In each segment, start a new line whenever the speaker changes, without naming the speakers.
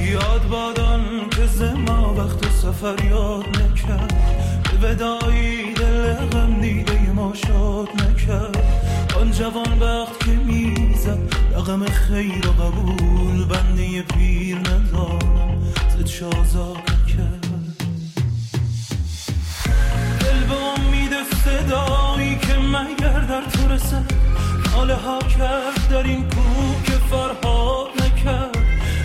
یاد بادان که زما وقت سفر یاد نکرد. به ودایی دل غم دیده ما شاد نکرد. آن جوان وقت که می‌زد رقم خیر و قبول بنده پیر ندارم. زد شازاد کرد دل به امید صدایی که مگر در تو رسد. ناله ها کرد در این کوه که فرهاد نکرد.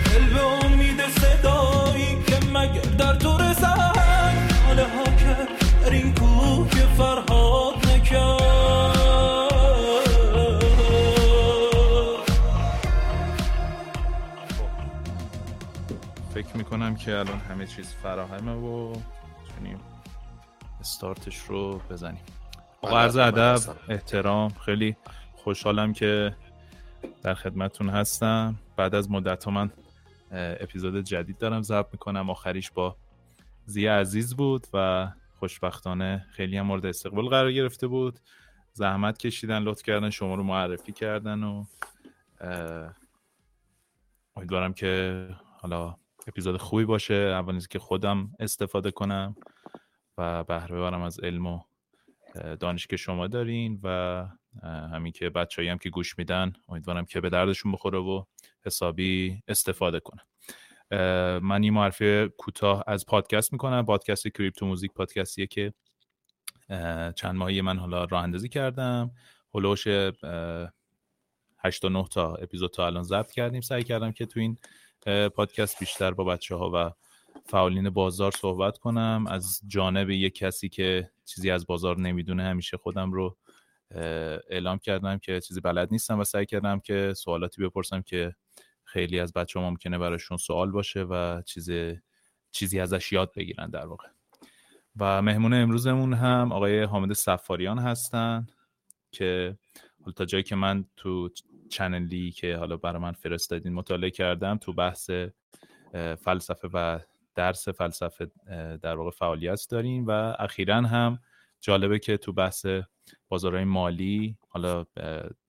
دل به امید صدایی که مگر در تو رسد ناله ها کرد در این کوه که فرهاد نکرد.
فکر می‌کنم که الان همه چیز فراهمه و می‌تونیم استارتش رو بزنیم.
بله،
عرض
من
ادب
هستم.
احترام خیلی خوشحالم که در خدمتتون هستم. بعد از مدت ها من اپیزود جدید دارم ضبط می‌کنم. آخریش با زیه عزیز بود و خوشبختانه خیلی هم مورد استقبال قرار گرفته بود. زحمت کشیدن لطف کردن شما رو معرفی کردن و امیدوارم که حالا اپیزود خوبی باشه. اول که خودم استفاده کنم و بهره ببرم از علم و دانش که شما دارین و همین که بچه‌ای هم که گوش میدن امیدوارم که به دردشون بخوره و حسابی استفاده کنن. من این معرفی کوتاه از پادکست می‌کنم. پادکست کریپتو موزیک پادکستیه که چند ماهی من حالا راه اندازی کردم. هلوش اه، 8 تا 9 تا اپیزود تا الان ضبط کردیم. سعی کردم که تو این پادکست بیشتر با بچه ها و فعالین بازار صحبت کنم. از جانب یک کسی که چیزی از بازار نمی‌دونه همیشه خودم رو اعلام کردم که چیزی بلد نیستم و سعی کردم که سوالاتی بپرسم که خیلی از بچه ها ممکنه براشون سوال باشه و چیز چیزی ازش یاد بگیرن در واقع. و مهمون امروزمون هم آقای حامد سفاریان هستن که حالا تا جایی که من تو چنلی که حالا برای من فرستادین مطالعه کردم تو بحث فلسفه و درس فلسفه در واقع فعالیت داریم و اخیرا هم جالبه که تو بحث بازارهای مالی حالا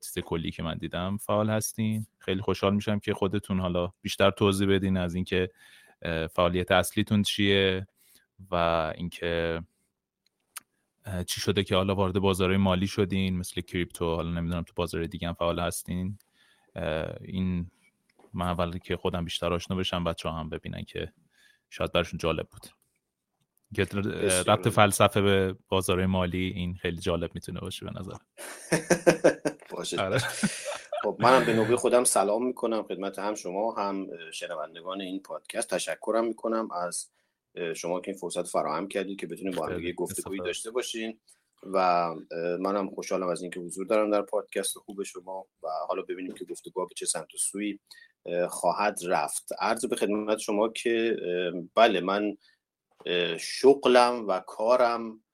چیز کلی که من دیدم فعال هستین. خیلی خوشحال میشم که خودتون حالا بیشتر توضیح بدین از اینکه فعالیت اصلیتون چیه و اینکه چی شده که حالا وارد بازارهای مالی شدین مثل کریپتو حالا نمی‌دونم تو بازار دیگه هم فعال هستین. این من اول که خودم بیشتر آشنا بشم بچه هم ببینن که شاید برشون جالب بود. که ربط. فلسفه به بازارهای مالی این خیلی جالب می‌تونه باشه به نظر
باشه
آره.
خب منم به نوبه خودم سلام می‌کنم خدمت هم شما هم شنوندگان این پادکست تشکرم می‌کنم از شما که این فرصت فراهم کردید که بتونیم با هم دیگه گفتگویی. داشته باشین و منم خوشحالم از اینکه حضور دارم در پادکست خوب شما و حالا ببینیم که گفتگوها به چه سمت و سوی خواهد رفت عرض به خدمت شما که بله من شغلم و کارم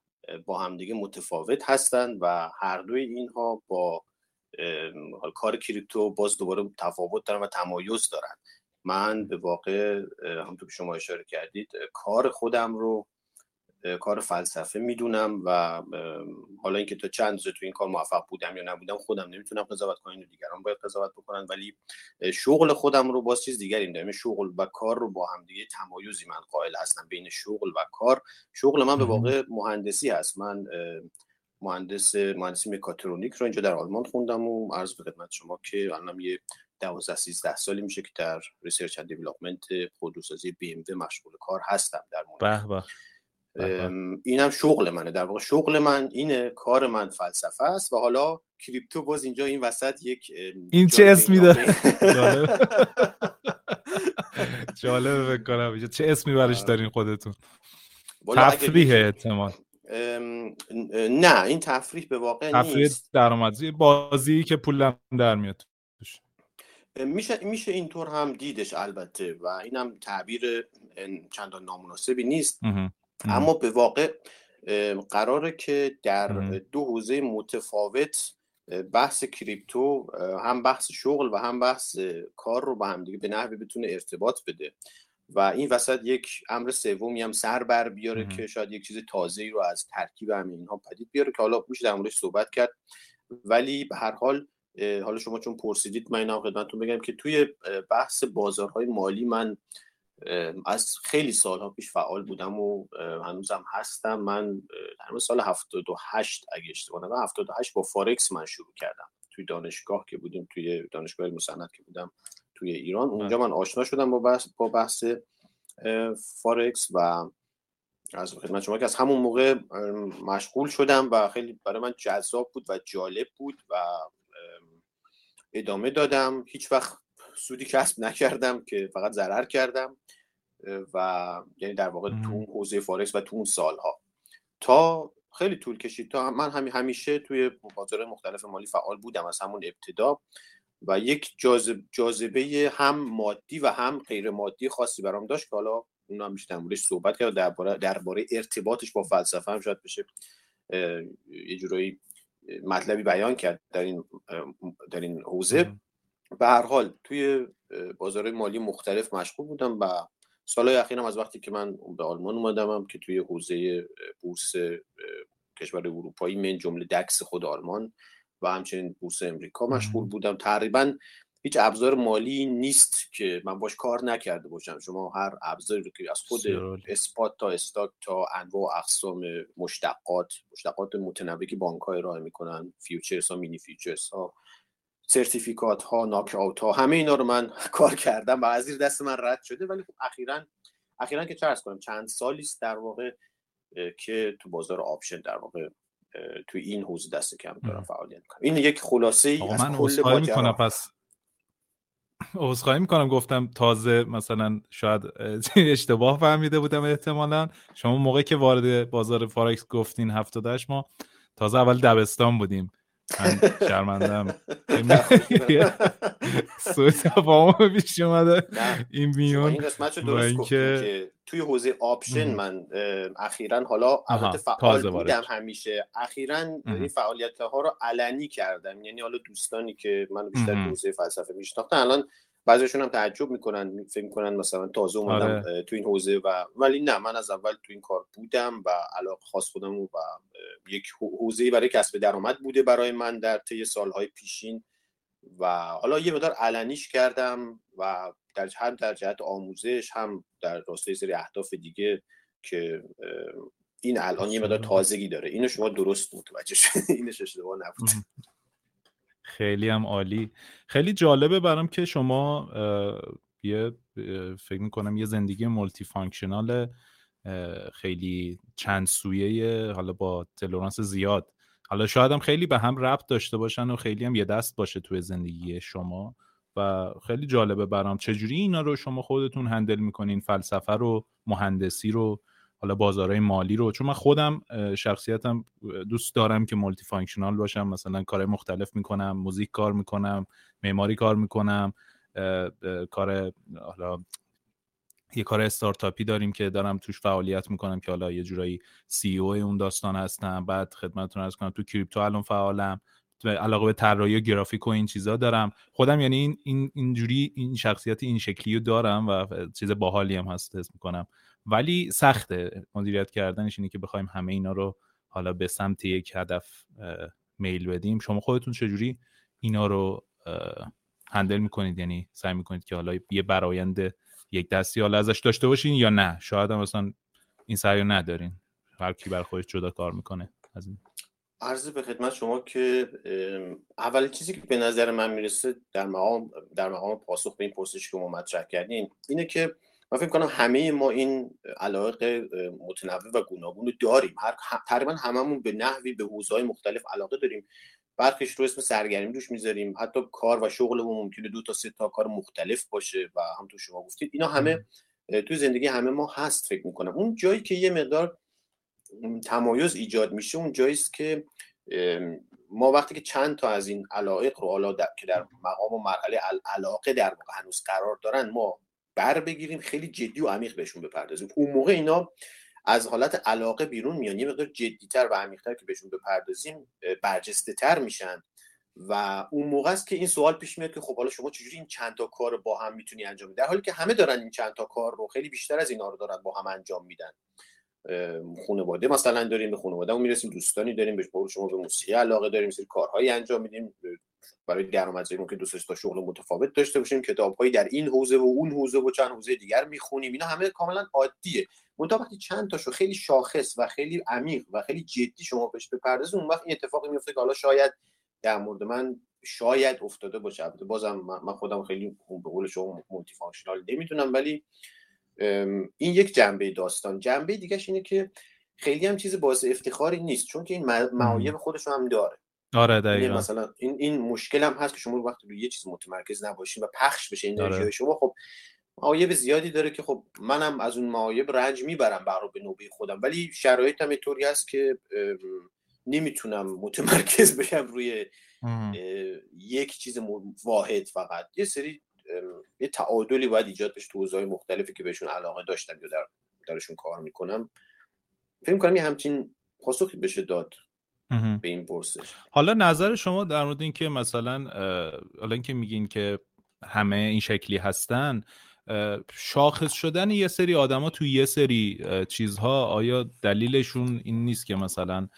با همدیگه متفاوت هستند و هر دوی اینها با کار کریپتو باز دوباره تفاوت دارن و تمایز دارن. من به واقع همونطور که شما اشاره کردید کار خودم رو کار فلسفه می‌دونم و حالا اینکه تا چند روز تو این کار موفق بودم یا نبودم خودم نمی‌تونم قضاوت کنم دیگران باید قضاوت بکنن ولی شغل خودم رو باز چیز دیگری می‌دونم. شغل و کار رو با هم دیگه تمایزی من قائل هستم بین شغل و کار. شغل من به واقع مهندسی هست. من مهندس مهندسی مکاترونیک رو اینجا در آلمان خوندم و عرض به خدمت شما که الان یه 12 13 سالی میشه که در research and development خودروسازی بی ام مشغول کار هستم در
مورد
اینم شغل منه. در واقع شغل من اینه کار من فلسفه است و حالا کریپتو باز اینجا این وسط یک
این چه اسمی داره؟ جالبه بکنم چه اسمی برش دارین خودتون؟ تفریح احتمال.
نه این تفریح به واقع
تفریح
نیست.
درآمدی بازی که پول در میاد
میشه میشه اینطور هم دیدش البته و اینم تعبیر چندان نامناسبی نیست. اما به واقع قراره که در دو حوزه متفاوت بحث کریپتو هم بحث شغل و هم بحث کار رو با هم دیگه به نحوی بتونه ارتباط بده. و این وسط یک امر سومی هم سر بر بیاره که شاید یک چیز تازه‌ای رو از ترکیب همه اینها پدید بیاره که حالا میشه در موردش صحبت کرد. ولی به هر حال حالا شما چون پرسیدید من اینم خدمتتون بگم که توی بحث بازارهای مالی من از خیلی سالها پیش فعال بودم و هنوزم هستم. من در سال 78 اگه اشتباه نکنم 78 با فارکس من شروع کردم. توی دانشگاه که بودیم توی دانشگاه مسند که بودم توی ایران. اونجا من آشنا شدم با بحث, با بحث فارکس و از خدمت شما که از همون موقع مشغول شدم و خیلی برای من جذاب بود و جالب بود و ادامه دادم. هیچ وقت سودی کسب نکردم که فقط ضرر کردم و یعنی در واقع تو اون حوزه فارکس و تو اون سالها. تا خیلی طول کشید تا من همی همیشه توی بازار مختلف مالی فعال بودم از همون ابتدا. و یک جاذب جاذبه هم مادی و هم غیر مادی خاصی برام داشت که حالا اون هم موردش صحبت کرد درباره درباره ارتباطش با فلسفه هم شاید بشه یه جورایی مطلبی بیان کرد در این در این حوزه. به هر حال توی بازار مالی مختلف مشغول بودم و سالهای اخیرم از وقتی که من به آلمان اومدم که توی حوزه بورس کشور اروپایی من جمله DAX خود آلمان و همچنین بورس امریکا مشغول بودم. تقریبا هیچ ابزار مالی نیست که من باش کار نکرده باشم. شما هر ابزاری رو که از خود spot تا stock تا انواع اقسام مشتقات مشتقات متنوعی که بانک ها ارائه می‌کنن futures ها mini futures ها certificate ها knock-out ها همه اینا رو من کار کردم و از زیر دست من رد شده. ولی خب اخیرا اخیرا که چه کنم چند سالی است در واقع که تو بازار option در واقع تو این حوزه دست کم دارم فعالیت کنم این یک خلاصه ای از کل
می‌کنم پس عذرخواهی می‌کنم. گفتم تازه مثلا شاید اشتباه فهمیده بودم احتمالا. شما موقعی که وارد بازار فارکس گفتین 78 ما تازه اول دبستان بودیم. من شرمندم سوی تفاهم پیش اومده. این میون
این قسمت رو درست که توی حوزه آپشن من اخیرا حالا البته فعال بودم همیشه. اخیرا این فعالیت ها رو علنی کردم. یعنی حالا دوستانی که من بیشتر حوزه فلسفه میشناختن الان بعضیشون هم تعجب می‌کنن فکر می‌کنن مثلا تازه اومدم آره. تو این حوزه و ولی نه من از اول تو این کار بودم و علاقه خاص خودم و یک حوزه برای کسب درآمد بوده برای من در طی سالهای پیشین و حالا یه مقدار علنیش کردم و در هم در جهت آموزش هم در راستای سری اهداف دیگه که این الان یه مقدار تازگی داره. اینو شما درست متوجه شدید اینش اشتباه نبود.
خیلی هم عالی. خیلی جالبه برام که شما یه فکر می‌کنم یه زندگی multifunctional خیلی چند سویه حالا با tolerance زیاد. حالا شاید هم خیلی به هم ربط داشته باشن و خیلی هم یه دست باشه توی زندگی شما و خیلی جالبه برام. چجوری اینا رو شما خودتون handle می‌کنین؟ فلسفه رو مهندسی رو؟ حالا بازارهای مالی رو چون من خودم شخصیتم دوست دارم که multifunctional باشم مثلا کار مختلف می‌کنم موزیک کار می‌کنم معماری کار می‌کنم کار حالا یه کار استارتاپی داریم که دارم توش فعالیت می‌کنم که حالا یه جورایی سی او اون داستان هستم بعد خدمتتون ارز کنم تو کریپتو الان فعالم علاقه به طراحی و گرافیک و این چیزا دارم. خودم یعنی این این اینجوری این شخصیت این شکلی رو دارم و چیز باحالی هم هست حس می‌کنم. ولی سخته. مدیریت کردنش اینه که بخوایم همه اینا رو حالا به سمت یک هدف میل بدیم. شما خودتون چجوری اینا رو هندل می‌کنید؟ یعنی سعی می‌کنید که حالا یه برایند یک دستی حالا ازش داشته باشین یا نه؟ شاید هم مثلا این سعی ندارین. هر کی بر خودش جدا کار می‌کنه. از این.
عرض به خدمت شما که اول چیزی که به نظر من می‌رسه در مقام در مقام پاسخ به این پرسش که ما مطرح کردیم اینه که من فکر کنم همه ما این علاقه متنوع و گوناگون رو داریم. هر تقریبا هممون به نحوی به حوزه‌های مختلف علاقه داریم. برخیش رو اسم سرگرمی روش می‌ذاریم. حتی کار و شغلمون ممکنه دو تا سه تا کار مختلف باشه و هم تو شما گفتید. اینا همه توی زندگی همه ما هست فکر می‌کنم. اون جایی که یه مقدار تمایز ایجاد میشه اون جایی است که ما وقتی که چند تا از این علایق رو حالا که در مقام و مرحله علاقه در واقع هنوز قرار دارن ما بر بگیریم خیلی جدی و عمیق بهشون بپردازیم. اون موقع اینا از حالت علاقه بیرون میان. یه مقدار جدیتر و عمیقتر که بهشون بپردازیم برجسته تر میشن. و اون موقع است که این سوال پیش میاد که خب حالا شما چجوری این چند تا کار با هم می‌تونی انجام بدی؟ در حالی که همه دارن این چند تا کار رو خیلی بیشتر از اینا رو دارن با هم انجام میدن. خانواده. مثلا داریم به خانواده می‌رسیم دوستانی داریم به شما به موسیقی علاقه داریم سری کارهایی انجام میدیم. برای درآمدزایی ممکن دو تا شغل متفاوت داشته باشیم کتابهایی در این حوزه و اون حوزه و چند حوزه دیگر می‌خونیم. اینا همه کاملا عادیه. منتها وقتی چند تاشو خیلی شاخص و خیلی عمیق و خیلی جدی شما بهش بپردازید اون وقت این اتفاقی میفته که حالا شاید در مورد من شاید افتاده باشه. البته بازم من خودم خیلی به قول شما multifunctional نمی‌دونم ولی این یک جنبه داستان. جنبه دیگه اینه که خیلی هم چیز باعث افتخاری نیست چون که این معایب خودش هم داره.
آره
یعنی
دقیقا.
مثلا این این مشکل هم هست که شما وقتی روی یه چیز متمرکز نباشین و پخش بشه این آره. شما خب معایب زیادی داره که خب منم از اون معایب رنج می‌برم برای به نوبه خودم. ولی شرایط هم طوری هست که نمی‌تونم متمرکز بشم روی یک چیز واحد فقط. یه سری یه تعادلی باید ایجاد بشه تو حوزه‌های مختلفی که بهشون علاقه داشتم یا در درشون کار می‌کنم. فکر کنم یه همچین پاسخی بشه داد به این پرسش.
حالا نظر شما در مورد اینکه مثلا حالا اینکه میگین که همه این شکلی هستن شاخص شدن یه سری آدما توی یه سری چیزها آیا دلیلشون این نیست که مثلا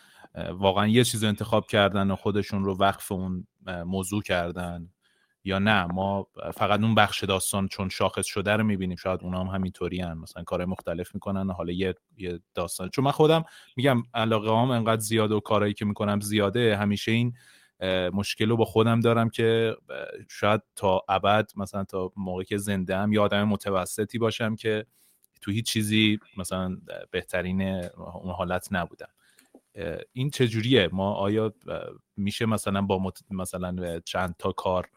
واقعا یه چیز انتخاب کردن و خودشون رو وقف اون موضوع کردن؟ یا نه. ما فقط اون بخش داستان چون شاخص شده رو می‌بینیم. شاید اونا هم همینطوری هن. مثلا کار مختلف می‌کنن حالا یه, یه داستان. چون من خودم میگم علاقه هم انقدر زیاده و کارهایی که می‌کنم زیاده. همیشه این مشکل رو با خودم دارم که شاید تا ابد مثلا تا موقعی که زنده هم یه آدم متوسطی باشم که تو هیچ چیزی مثلا بهترین اون حالت نبودم. این چجوریه؟ ما آیا میشه مثلا با مثلا چند تا کار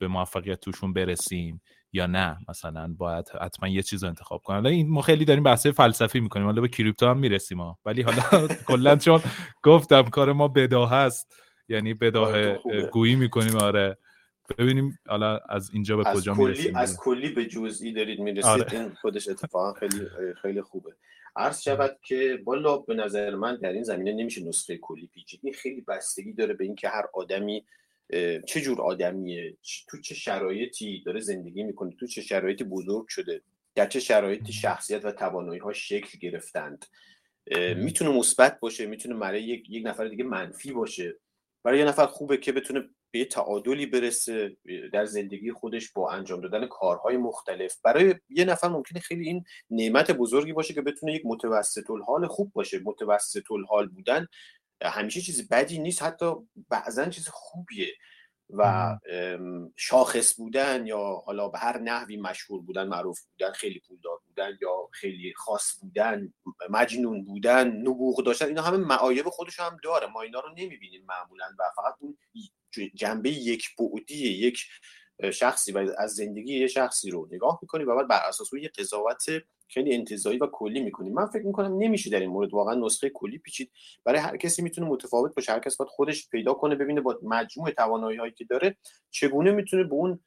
به موفقیت توشون برسیم یا نه. مثلا باید حتما یه چیز انتخاب کنیم حالا این ما خیلی داریم بحث فلسفی می‌کنیم. حالا به کریپتو هم می‌رسیم ها. ولی حالا کلا چون گفتم کار ما بداه هست یعنی بداه آره، گویی می‌کنیم آره. ببینیم حالا از اینجا به کجا می‌رسیم
از کلی به جزئی دارید می‌رسید. آره. این خودش اتفاقا خیلی خیلی خوبه. عرض شود که بالا به نظر من در این زمینه نمیشه نسخه کلی پیچید این خیلی بستگی داره به اینکه هر آدمی چه جور آدمیه؟ تو چه شرایطی داره زندگی می‌کنه؟ تو چه شرایطی بزرگ شده؟ در چه شرایطی شخصیت و توانایی ها شکل گرفتند؟ می‌تونه مثبت باشه می‌تونه برای یک،, یک نفر دیگه منفی باشه. برای یه نفر خوبه که بتونه به یه تعادلی برسه در زندگی خودش با انجام دادن کارهای مختلف. برای یه نفر ممکنه خیلی این نعمت بزرگی باشه که بتونه یک متوسط الحال خوب باشه. متوسط الحال بودن همیشه چیز بدی نیست حتی بعضا چیز خوبیه. و شاخص بودن یا حالا به هر نحوی مشهور بودن معروف بودن خیلی پولدار بودن یا خیلی خاص بودن مجنون بودن نبوغ داشتن اینا همه معایب خودش هم داره. ما اینا رو نمی‌بینیم معمولا و فقط اون جنبه یک بعدی یک شخصی و از زندگی یه شخصی رو نگاه می‌کنیم و بعد بر اساس یه قضاوت خیلی انتظایی و کلی می‌کنیم من فکر می‌کنم نمیشه در این مورد واقعا نسخه کلی پیچید. برای هر کسی می‌تونه متفاوت باشه. هر کس باید خودش پیدا کنه ببینه با مجموع توانایی هایی که داره چگونه می‌تونه به اون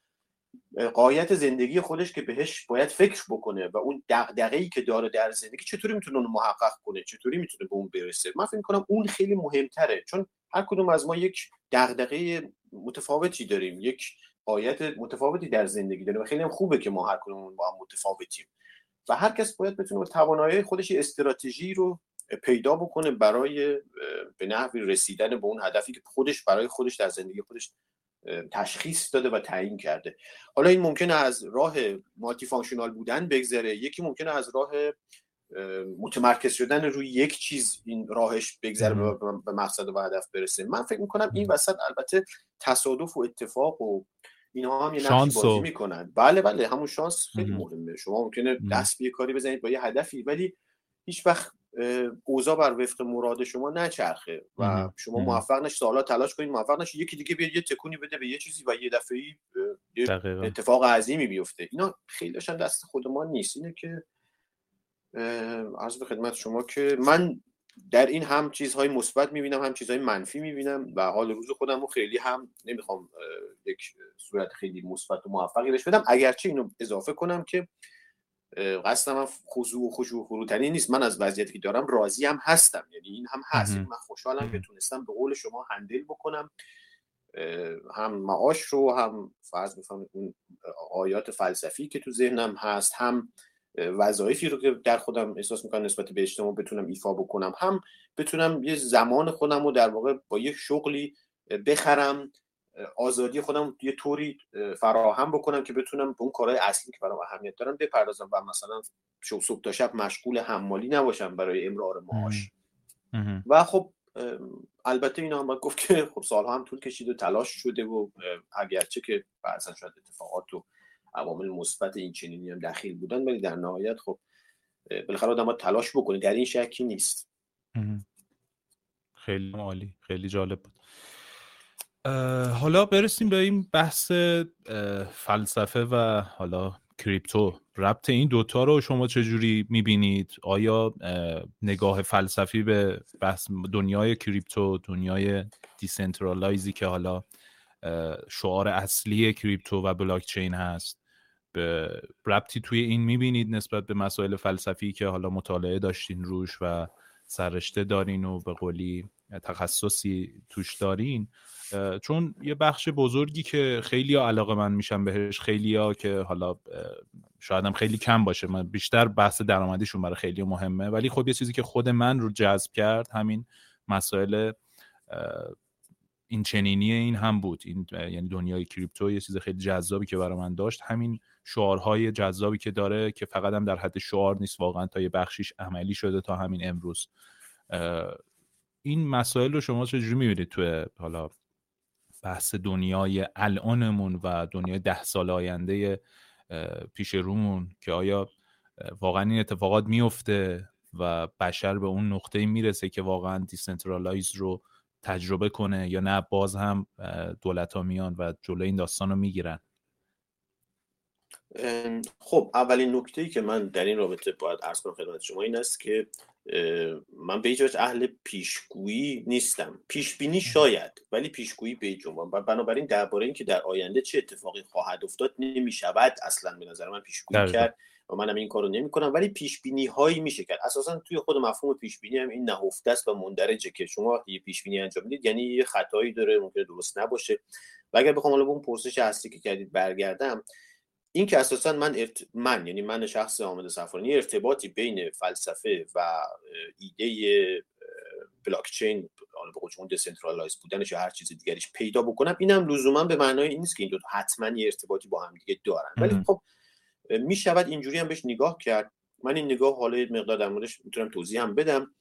قایت زندگی خودش که بهش باید فکر بکنه و اون دغدغه‌ای که داره در زندگی چطوری می‌تونه اون محقق کنه؟ چطوری می‌تونه به اون برسه؟ من فکر کنم اون خیلی مهمتره. چون هر کدوم از ما یک دغدغه متفاوتی داریم. یک قایت متفاوتی در زندگی داریم و خیلی هم خوبه که ما هر کدوم با هم متفاوتیم. و هر کس باید بتونه توانایی خودش استراتژی رو پیدا بکنه برای به نحوی رسیدن به اون هدفی که خودش برای خودش در زندگی خودش تشخیص داده و تعیین کرده. حالا این ممکنه از راه multifunctional بودن بگذره یکی ممکنه از راه متمرکز شدن روی یک چیز این راهش بگذره به مقصد و هدف برسه. من فکر می‌کنم این وسط البته تصادف و اتفاق و اینها هم یه نقشی بازی می‌کنن. بله بله. همون شانس خیلی مهمه. شما ممکنه دست به کاری بزنید با یه هدفی ولی هیچ وقت اوضاع بر وفق مراد شما نچرخه و شما موفق نشید سوالا تلاش کنید موفق نشید یکی دیگه بیاد یه تکونی بده به یه چیزی و یه دفعه اتفاق عظیمی بیفته. اینا خیلی دست خود ما نیست. اینه که عرض به خدمت شما که من در این هم چیزهای مثبت می‌بینم هم چیزهای منفی می‌بینم و حال روز خودم رو خیلی هم نمی‌خوام یک صورت خیلی مثبت و موفقی بهش بدم. اگرچه اینو اضافه کنم که قصدم هم خضوع و خشوع فروتنی نیست. من از وضعیتی که دارم راضی هم هستم. یعنی این هم هست. من خوشحالم که تونستم به قول شما هندل بکنم. هم معاش رو هم فرض بفهمید اون آیات فلسفی که تو ذهنم هست هم وظایفی رو که در خودم احساس می‌کنم نسبت به اجتماع بتونم ایفا بکنم هم بتونم یه زمان خودم رو در واقع با یه شغلی بخرم آزادی خودم یه طوری فراهم بکنم که بتونم به اون کارهای اصلی که برام اهمیت دارم بپردازم و مثلا صبح تا شب مشغول حمالی نباشم برای امرار معاش. و خب البته اینا هم باید گفت که خب سالها هم طول کشید و تلاش شده و اگرچه که بعضا شاید اتفاقات و عوامل مثبت این چنینی هم دخیل بودن ولی در نهایت خب بالاخره آدم باید تلاش بکنه. در این شکی نیست.
خیلی عالی. خیلی جالب بود. حالا برسیم به این بحث فلسفه و حالا crypto. ربط این دوتا رو شما چجوری می‌بینید؟ آیا نگاه فلسفی به بحث دنیای crypto دنیای decentralize ی که حالا شعار اصلی crypto و بلاکچین هست ربطی توی این می‌بینید نسبت به مسائل فلسفی که حالا مطالعه داشتین روش و سررشته دارین و به قولی تخصصی توش دارین چون یه بخش بزرگی که خیلی علاقه من میشن بهش خیلی ها که حالا شاید هم خیلی کم باشه من بیشتر بحث درآمدیشون برای خیلی مهمه ولی خب یه چیزی که خود من رو جذب کرد همین مسائل این چنینی این هم بود. این یعنی دنیای کریپتو یه چیز خیلی جذابی که برای من داشت. همین شعارهای جذابی که داره که فقط هم در حد شعار نیست واقعا تا یه بخشیش عملی شده تا همین امروز. این مسائل رو شما چجوری می‌بینید توی حالا بحث دنیای الانمون و دنیای ده سال آینده پیش رومون که آیا واقعا این اتفاقات میفته و بشر به اون نقطه می‌رسه که واقعا decentralize رو تجربه کنه یا نه باز هم دولت ها میان و جلوی این داستان رو می‌گیرن.
خب اولین نکته ای که من در این رابطه باید عرض کنم خدمت شما این است که من به هیچ اهل پیشگویی نیستم. پیشبینی شاید ولی پیشگویی به عنوان و بنابراین درباره اینکه در آینده چه اتفاقی خواهد افتاد نمی شود اصلا به نظر من پیشگویی کرد. و منم این کارو نمی کنم ولی پیش بینی هایی میشه کرد. اساسا توی خود مفهوم پیش بینی هم این نهفته است و مندرجه که شما یه پیش بینی انجام می‌دید یعنی یه خطایی داره ممکنه درست نباشه. و اگر بخوام حالا به اون پرسش اصلی که کردید برگردم این که اساسا من ارت... من یعنی من شخص حامد سفرانی ارتباطی بین فلسفه و ایده بلاکچین حالا به قول دسنترالایز بودنش یا هر چیز دیگریش پیدا بکنم اینم لزوما به معنای این نیست که این دو حتما یه ارتباطی با هم دیگه دارن. ولی خب می شود اینجوری هم بهش نگاه کرد. من این نگاه حالا مقدار در موردش می‌تونم توضیح هم بدم.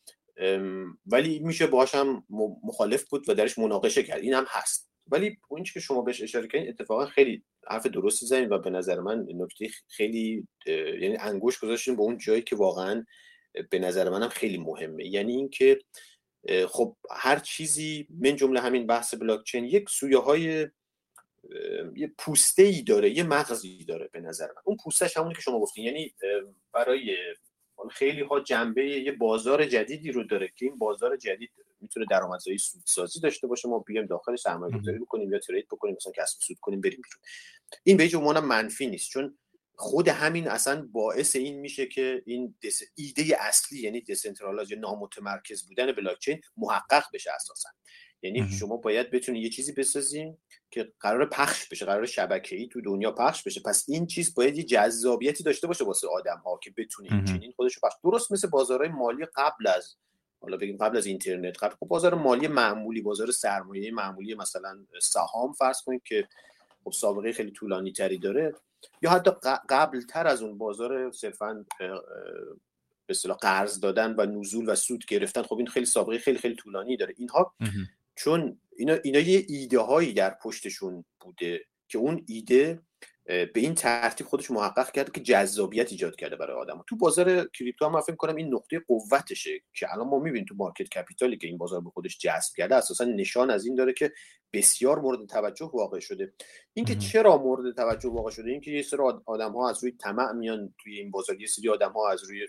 ولی میشه باهاش هم مخالف بود و درش مناقشه کرد. این هم هست. ولی اون که شما بهش اشاره کردین اتفاقا خیلی حرف درستی زدین و به نظر من نکته خیلی یعنی انگوش گذاشتین به اون جایی که واقعا به نظر منم خیلی مهمه. یعنی اینکه خب هر چیزی من جمله همین بحث بلاکچین یک سویه های یه پوسته ای داره یه مغزی داره به نظر من. اون پوستش همونی که شما گفتین یعنی برای خیلی ها جنبه یه بازار جدیدی رو داره که این بازار جدید می‌تونه درآمدزایی سودسازی داشته باشه. ما بیایم داخل سرمایه گذاری بکنیم یا ترید بکنیم مثلا کسب سود کنیم بریم بیرون. این به عنوان منفی نیست چون خود همین اصلا باعث این میشه که این ایده اصلی یعنی دسنترالایز یا نامتمرکز بودن بلاکچین محقق بشه اساسا. یعنی شما باید بتونید یه چیزی بسازیم که قرار پخش بشه قرار شبکه‌ای تو دنیا پخش بشه. پس این چیز باید یه جذابیتی داشته باشه واسه آدم ها که بتونه این چنین خودش پخش. درست مثل بازارهای مالی قبل از حالا بگیم قبل از اینترنت قبل خب بازار مالی معمولی بازار سرمایه معمولی مثلا سهام فرض کنید که خب سابقه خیلی طولانی تری داره. یا حتی قبل تر از اون بازار صرفا به قرض دادن و نزول و سود گرفتن خب این خیلی سابقه خیلی خیلی طولانی داره. اینها چون اینا, اینا یه ایده هایی در پشتشون بوده که اون ایده به این ترتیب خودش محقق کرده که جذابیت ایجاد کرده برای آدم. تو بازار کریپتو هم فکر کنم این نقطه قوتشه که الان ما می‌بینیم تو مارکت کپیتالی که این بازار به خودش جذب کرده اساسا نشان از این داره که بسیار مورد توجه واقع شده. اینکه چرا مورد توجه واقع شده؟ اینکه یه سری آدم ها از روی طمع میان توی این بازار یه سری آدم ها از روی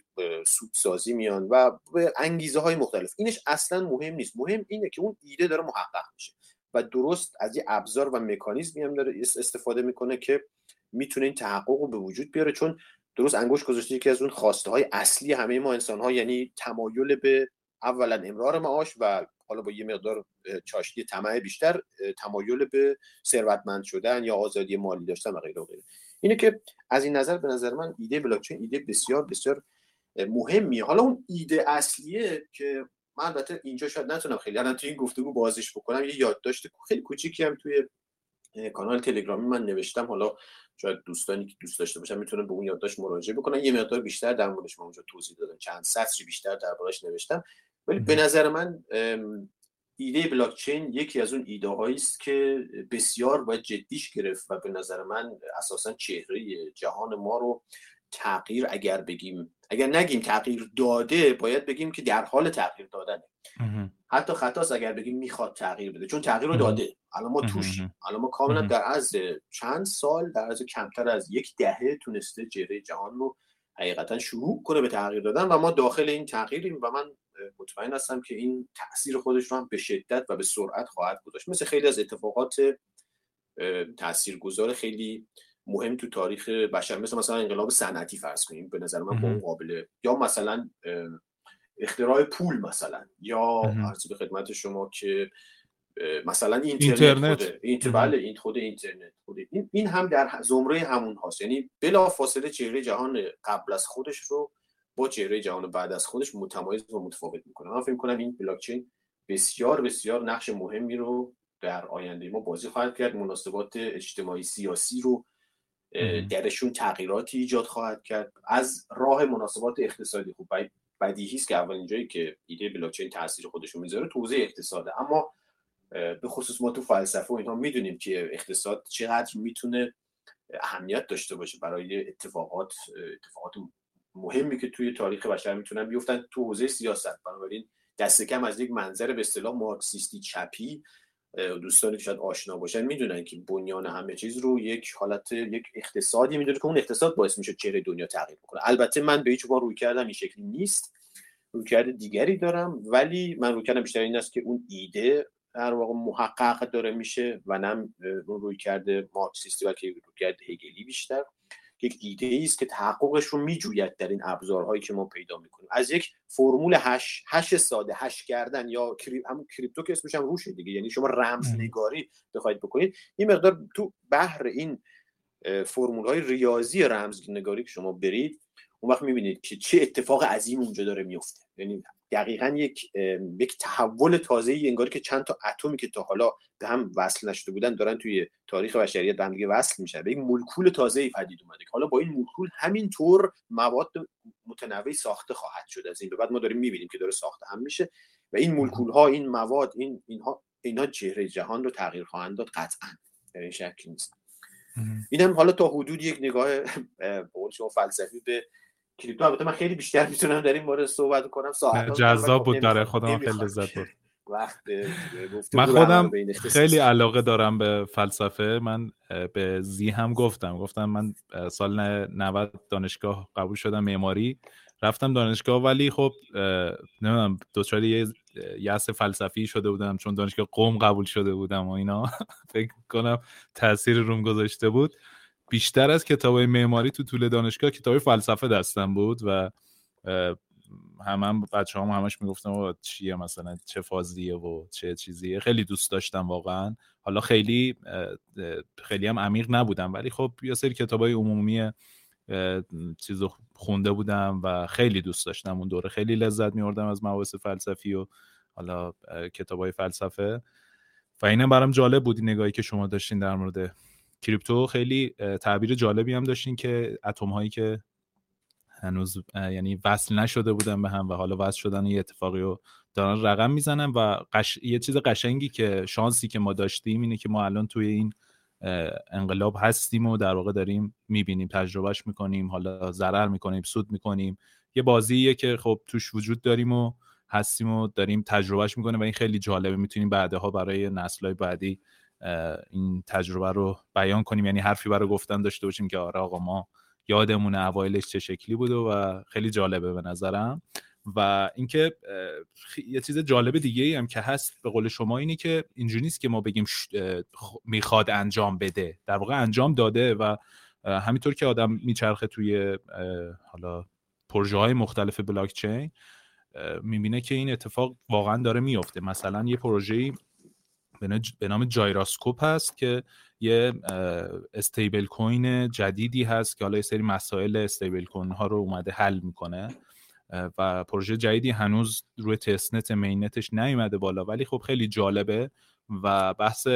سودسازی میان و به انگیزه های مختلف. اینش اصلا مهم نیست. مهم اینه که اون ایده داره محقق میشه و درست از یه ابزار و مکانیزمی هم داره استفاده می‌کنه که می‌تونه این تحقق رو به وجود بیاره چون درست انگوش گذاشته یکی از اون خواسته های اصلی همه ما انسان ها یعنی تمایل به اولا امرار معاش و حالا با یه مقدار چاشنی طمع بیشتر تمایل به ثروتمند شدن یا آزادی مالی داشتن و غیره و غیره. اینه که از این نظر به نظر من ایده بلاکچین ایده بسیار بسیار مهمیه. حالا اون ایده اصلیه که من البته اینجا شاید نتونم خیلی الان تو این گفتگو بازش بکنم یه یادداشت خیلی کوچیکی هم توی کانال تلگرامی من نوشتم. حالا شاید دوستانی که دوست داشته باشن می‌تونن به اون یادداشت مراجعه بکنن. یه مقدار بیشتر در موردش من اونجا توضیح دادم چند سطری بیشتر دربارش نوشتم. ولی به نظر من ایده بلاکچین یکی از اون ایده است که بسیار باید جدیش گرفت و به نظر من اساسا چهره جهان ما رو تغییر اگر بگیم اگر نگیم تغییر داده باید بگیم که در حال تغییر دادنه. حتی خطاست اگر بگیم می‌خواد تغییر بده چون تغییر رو داده. الان ما توش الان ما کاملا در از چند سال در از کمتر از یک دهه تونسته چهره جهان رو حقیقتا شروع کنه به تغییر دادن و ما داخل این تغییریم و من مطمئن هستم که این تاثیر خودش رو هم به شدت و به سرعت خواهد گذاشت. مثل خیلی از اتفاقات تاثیرگذار خیلی مهم تو تاریخ بشر مثل مثلا انقلاب صنعتی فرض کنیم به نظر من با قابل یا مثلا اختراع پول مثلا یا عرض به خدمت شما که مثلا اینترنت, اینترنت. خود اینتر بله این خود اینترنت خود این, این هم در زمره همون هاست. یعنی بلا فاصله چهره جهان قبل از خودش رو با چهره جهان بعد از خودش متمایز و متفاوت می‌کنه. من فکر کنم این بلاکچین بسیار بسیار نقش مهمی رو در آینده ما بازی خواهد کرد. مناسبات اجتماعی سیاسی رو درشون تغییراتی ایجاد خواهد کرد. از راه مناسبات اقتصادی. خوب بدیهی است که اولین جایی که ایده بلاکچین تاثیر خودش رو می‌ذاره تو حوزه اقتصاده. اما به خصوص ما تو فلسفه و اینها می‌دونیم که اقتصاد چقدر می‌تونه اهمیت داشته باشه برای اتفاقات اتفاقات مهمی که توی تاریخ بشر می‌تونن بیفتن تو حوزه سیاست. بنابراین دست کم از یک منظر به اصطلاح مارکسیستی چپی دوستانی که شاید آشنا باشن می‌دونن که بنیان همه چیز رو یک حالت یک اقتصادی می‌دونه که اون اقتصاد باعث میشه چهره دنیا تغییر بکنه. البته من به هیچ روی کردم این شکلی نیست. روی کرده دیگری دارم ولی من روی کردم بیشتر این است که اون ایده در واقع محقق داره میشه و نه رویکرد مارکسیستی و که رویکرد هگلی بیشتر. یک ایده است که تحققش رو میجوید در این ابزارهایی که ما پیدا می‌کنیم. از یک فرمول hash hash ساده hash کردن یا cryp همون crypto که اسمش هم روشه دیگه. یعنی شما رمزنگاری بخواید بکنید. این مقدار تو بحر این فرمول های ریاضی رمزنگاری که شما برید اون وقت می‌بینید که چه اتفاق عظیم اونجا داره میفته یعنی دقیقا یک یک تحول تازه ای انگاری که چند تا اتمی که تا حالا به هم وصل نشده بودن دارن توی تاریخ بشریت به هم دیگه وصل میشن. به یک مولکول تازه ای پدید اومده حالا با این مولکول همینطور مواد متنوعی ساخته خواهد شد. از این به بعد ما داریم می‌بینیم که داره ساخته هم میشه و این مولکول ها این مواد این اینها اینها چهره جهان رو تغییر خواهند داد قطعا. در این شک نیست. اینم حالا تا حدود یک نگاه به فلسفی به کریپتو البته من خیلی بیشتر می‌تونم در این مورد صحبت کنم. ساعت
جذاب بود. داره خودم خیلی لذت بود من خودم خیلی علاقه دارم به فلسفه. من به زی هم گفتم. گفتم من سال 90 دانشگاه قبول شدم معماری. رفتم دانشگاه ولی خب نمی‌دونم دوچاری یه یأس فلسفی شده بودم. چون دانشگاه قوم قبول شده بودم و اینا. فکر کنم تاثیر روم گذاشته بود. بیشتر از کتاب معماری تو طول دانشگاه کتاب فلسفه دستم بود و هم, هم بچه هم همش می‌گفتم چیه مثلا چه فازیه و چه چیزیه. خیلی دوست داشتم واقعا. حالا خیلی خیلی هم عمیق نبودم ولی خب یه سری کتاب های عمومی چیز خونده بودم و خیلی دوست داشتم اون دوره. خیلی لذت میوردم از مباحث فلسفی و حالا کتاب های فلسفه. و اینم برام جالب بود نگاهی که شما داشتین در مورد کریپتو خیلی تعبیر جالبی هم داشتین که اتم هایی که هنوز یعنی وصل نشده بودن به هم و حالا وصل شدن یه اتفاقی رو دارن رقم می‌زنن و یه چیز قشنگی که شانسی که ما داشتیم اینه که ما الان توی این انقلاب هستیم و در واقع داریم می‌بینیم تجربهش می‌کنیم حالا ضرر می‌کنیم سود می‌کنیم. یه بازیه که خب توش وجود داریم و هستیم و داریم تجربهش می‌کنیم و این خیلی جالبه می‌تونیم بعدها برای نسلهای بعدی این تجربه رو بیان کنیم. یعنی حرفی برای گفتن داشته باشیم که آره آقا ما یادمون اوایلش چه شکلی بوده و خیلی جالبه به نظرم. و اینکه یه چیز جالب دیگه ای هم که هست به قول شما اینی که اینجوری نیست که ما بگیم می‌خواد انجام بده. در واقع انجام داده و همینطور که آدم میچرخه توی حالا پروژه های مختلف بلاک چین می‌بینه که این اتفاق واقعا داره میفته مثلا یه پروژه‌ای به نام Gyroscope هست که یه stablecoin جدیدی هست که حالا یه سری مسائل stablecoin ها رو اومده حل می‌کنه و پروژه جدیدی هنوز روی testnet mainnet ش نیومده بالا. ولی خب خیلی جالبه و بحث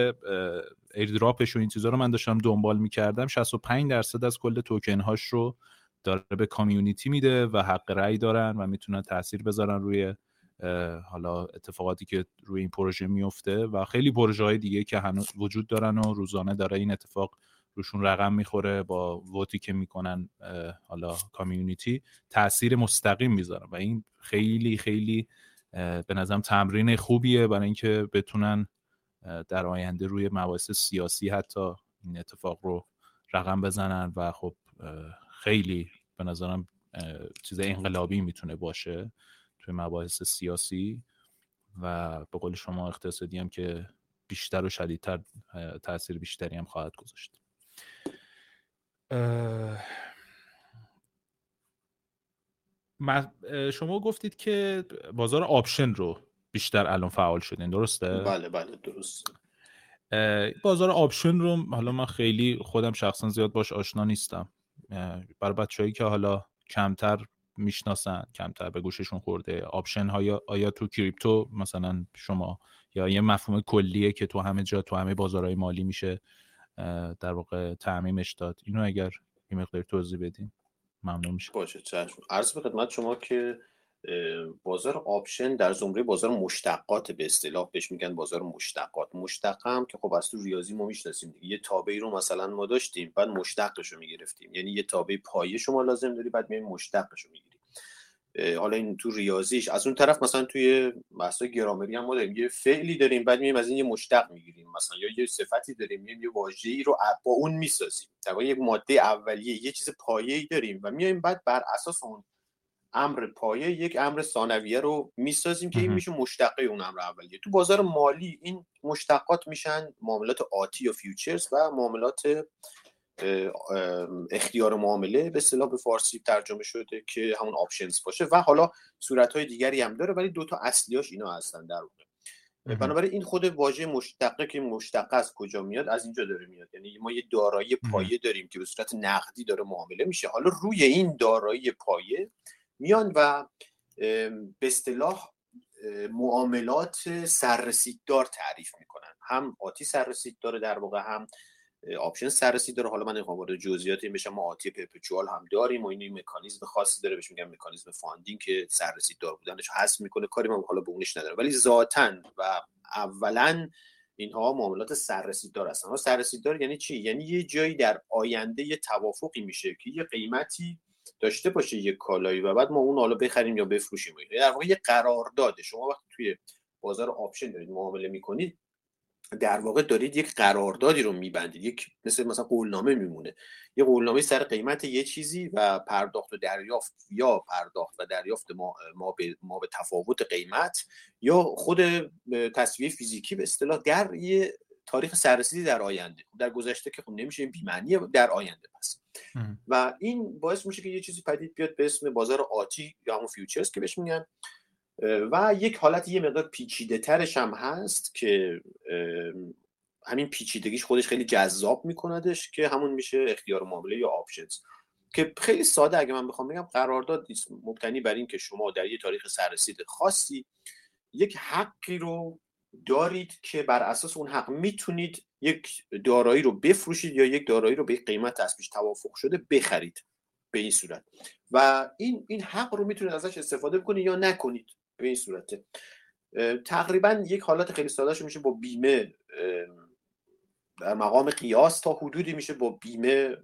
airdrop ش و این چیزا رو من داشتم دنبال می‌کردم. 65 درصد از کل توکن هاش رو داره به کامیونیتی میده و حق رأی دارن و می‌تونن تاثیر بذارن روی حالا اتفاقاتی که روی این پروژه میفته و خیلی پروژه های دیگه که هنوز وجود دارن و روزانه داره این اتفاق روشون رقم می‌خوره با ووتی که می‌کنن حالا کامیونیتی تاثیر مستقیم می‌ذارن و این خیلی خیلی به نظرم تمرین خوبیه برای اینکه بتونن در آینده روی مباحث سیاسی حتی این اتفاق رو رقم بزنن و خب خیلی به نظرم چیز انقلابی می‌تونه باشه. توی مباحث سیاسی و به قول شما اقتصادی هم که بیشتر و شدیدتر تاثیر بیشتری هم خواهد گذاشت. شما گفتید که بازار آپشن رو بیشتر الان فعال شدین درسته؟
بله بله درست
بازار option رو حالا من خیلی خودم شخصا زیاد باش آشنا نیستم. برای بچههایی که حالا کمتر می‌شناسن کمتر به گوششون خورده. option ها آیا تو crypto مثلا شما یا یه مفهوم کلیه که تو همه جا تو همه بازارهای مالی میشه در واقع تعمیمش داد. اینو اگر یه مقدار توضیح بدین ممنون میشه
باشه چشم. عرض به خدمت شما که بازار آپشن در زمره بازار مشتقات به اصطلاح بهش میگن بازار مشتقات. مشتق هم که خب از تو ریاضی ما می‌شناسیم یه تابعی رو مثلا ما داشتیم بعد مشتقش رو می‌گرفتیم. یعنی یه تابع پایه شما لازم داری بعد میای مشتقش رو می‌گیری حالا این تو ریاضیش از اون طرف مثلا توی بحث گرامری هم داریم. یه فعلی داریم بعد میایم از این یه مشتق می‌گیریم مثلا یا یه صفتی داریم میایم یه واژه‌ای رو با اون می‌سازیم. در یک ماده اولیه یه چیز پایه‌ای داریم و میایم بعد بر اساس اون امر پایه یک امر ثانویه رو می‌سازیم که این میشه مشتقه اون امر اولیه. تو بازار مالی این مشتقات میشن معاملات آتی یا futures و معاملات اختیار معامله. به اصطلاح به فارسی ترجمه شده که همون options باشه و حالا صورت های دیگری هم داره ولی دوتا اصلیاش اینا هستن در واقع. بنابراین این خود واژه مشتقه که مشتقه از کجا میاد؟ از اینجا داره میاد. یعنی ما یه دارایی پایه داریم که به صورت نقدی داره معامله میشه. حالا روی این دارایی پایه میان و به اصطلاح معاملات سررسیددار تعریف می‌کنن. هم آتی سررسیددار در واقع هم option سررسید داره حالا من وارد جزئیات این بشم ما آتی perpetual هم داریم و این مکانیزم خاصی داره بهش میگن مکانیزم funding که سررسید دار بودنش حذف می‌کنه. کاری من حالا به اونش نداره ولی ذاتا و اولا اینها معاملات سررسید دار هستن. سررسید دار یعنی چی؟ یعنی یه جایی در آینده یه توافقی میشه که یه قیمتی داشته باشه یه کالایی و بعد ما اون حالا بخریم یا بفروشیم در واقع یه قرارداد شما وقتی توی بازار آپشن دارید معامله می‌کنید در واقع دارید یک قراردادی رو میبندید. یک مثل مثلا قولنامه میمونه. یه قولنامه سر قیمت یه چیزی و پرداخت و دریافت یا پرداخت و دریافت ما, ما, به, ما به تفاوت قیمت یا خود تصویه فیزیکی به اصطلاح در یه تاریخ سررسیدی در آینده. در گذشته که خب نمیشه این بی‌معنی در آینده پس. و این باعث میشه که یه چیزی پدید بیاد به اسم بازار آتی یا همون futures که بهش میگن. و یک حالت یه مقدار پیچیده ترش هم هست که همین پیچیدگیش خودش خیلی جذاب میکندش که همون میشه اختیار معامله یا options که خیلی ساده اگه من بخوام بگم قرارداد مبتنی بر این که شما در یه تاریخ سررسید خاصی یک حقی رو دارید که بر اساس اون حق می‌تونید یک دارایی رو بفروشید یا یک دارایی رو به قیمت تثبیت توافق شده بخرید به این صورت. و این این حق رو می‌تونید ازش استفاده بکنید یا نکنید به این صورت. تقریبا یک حالت خیلی ساده میشه با بیمه در مقام قیاس تا حدودی میشه با بیمه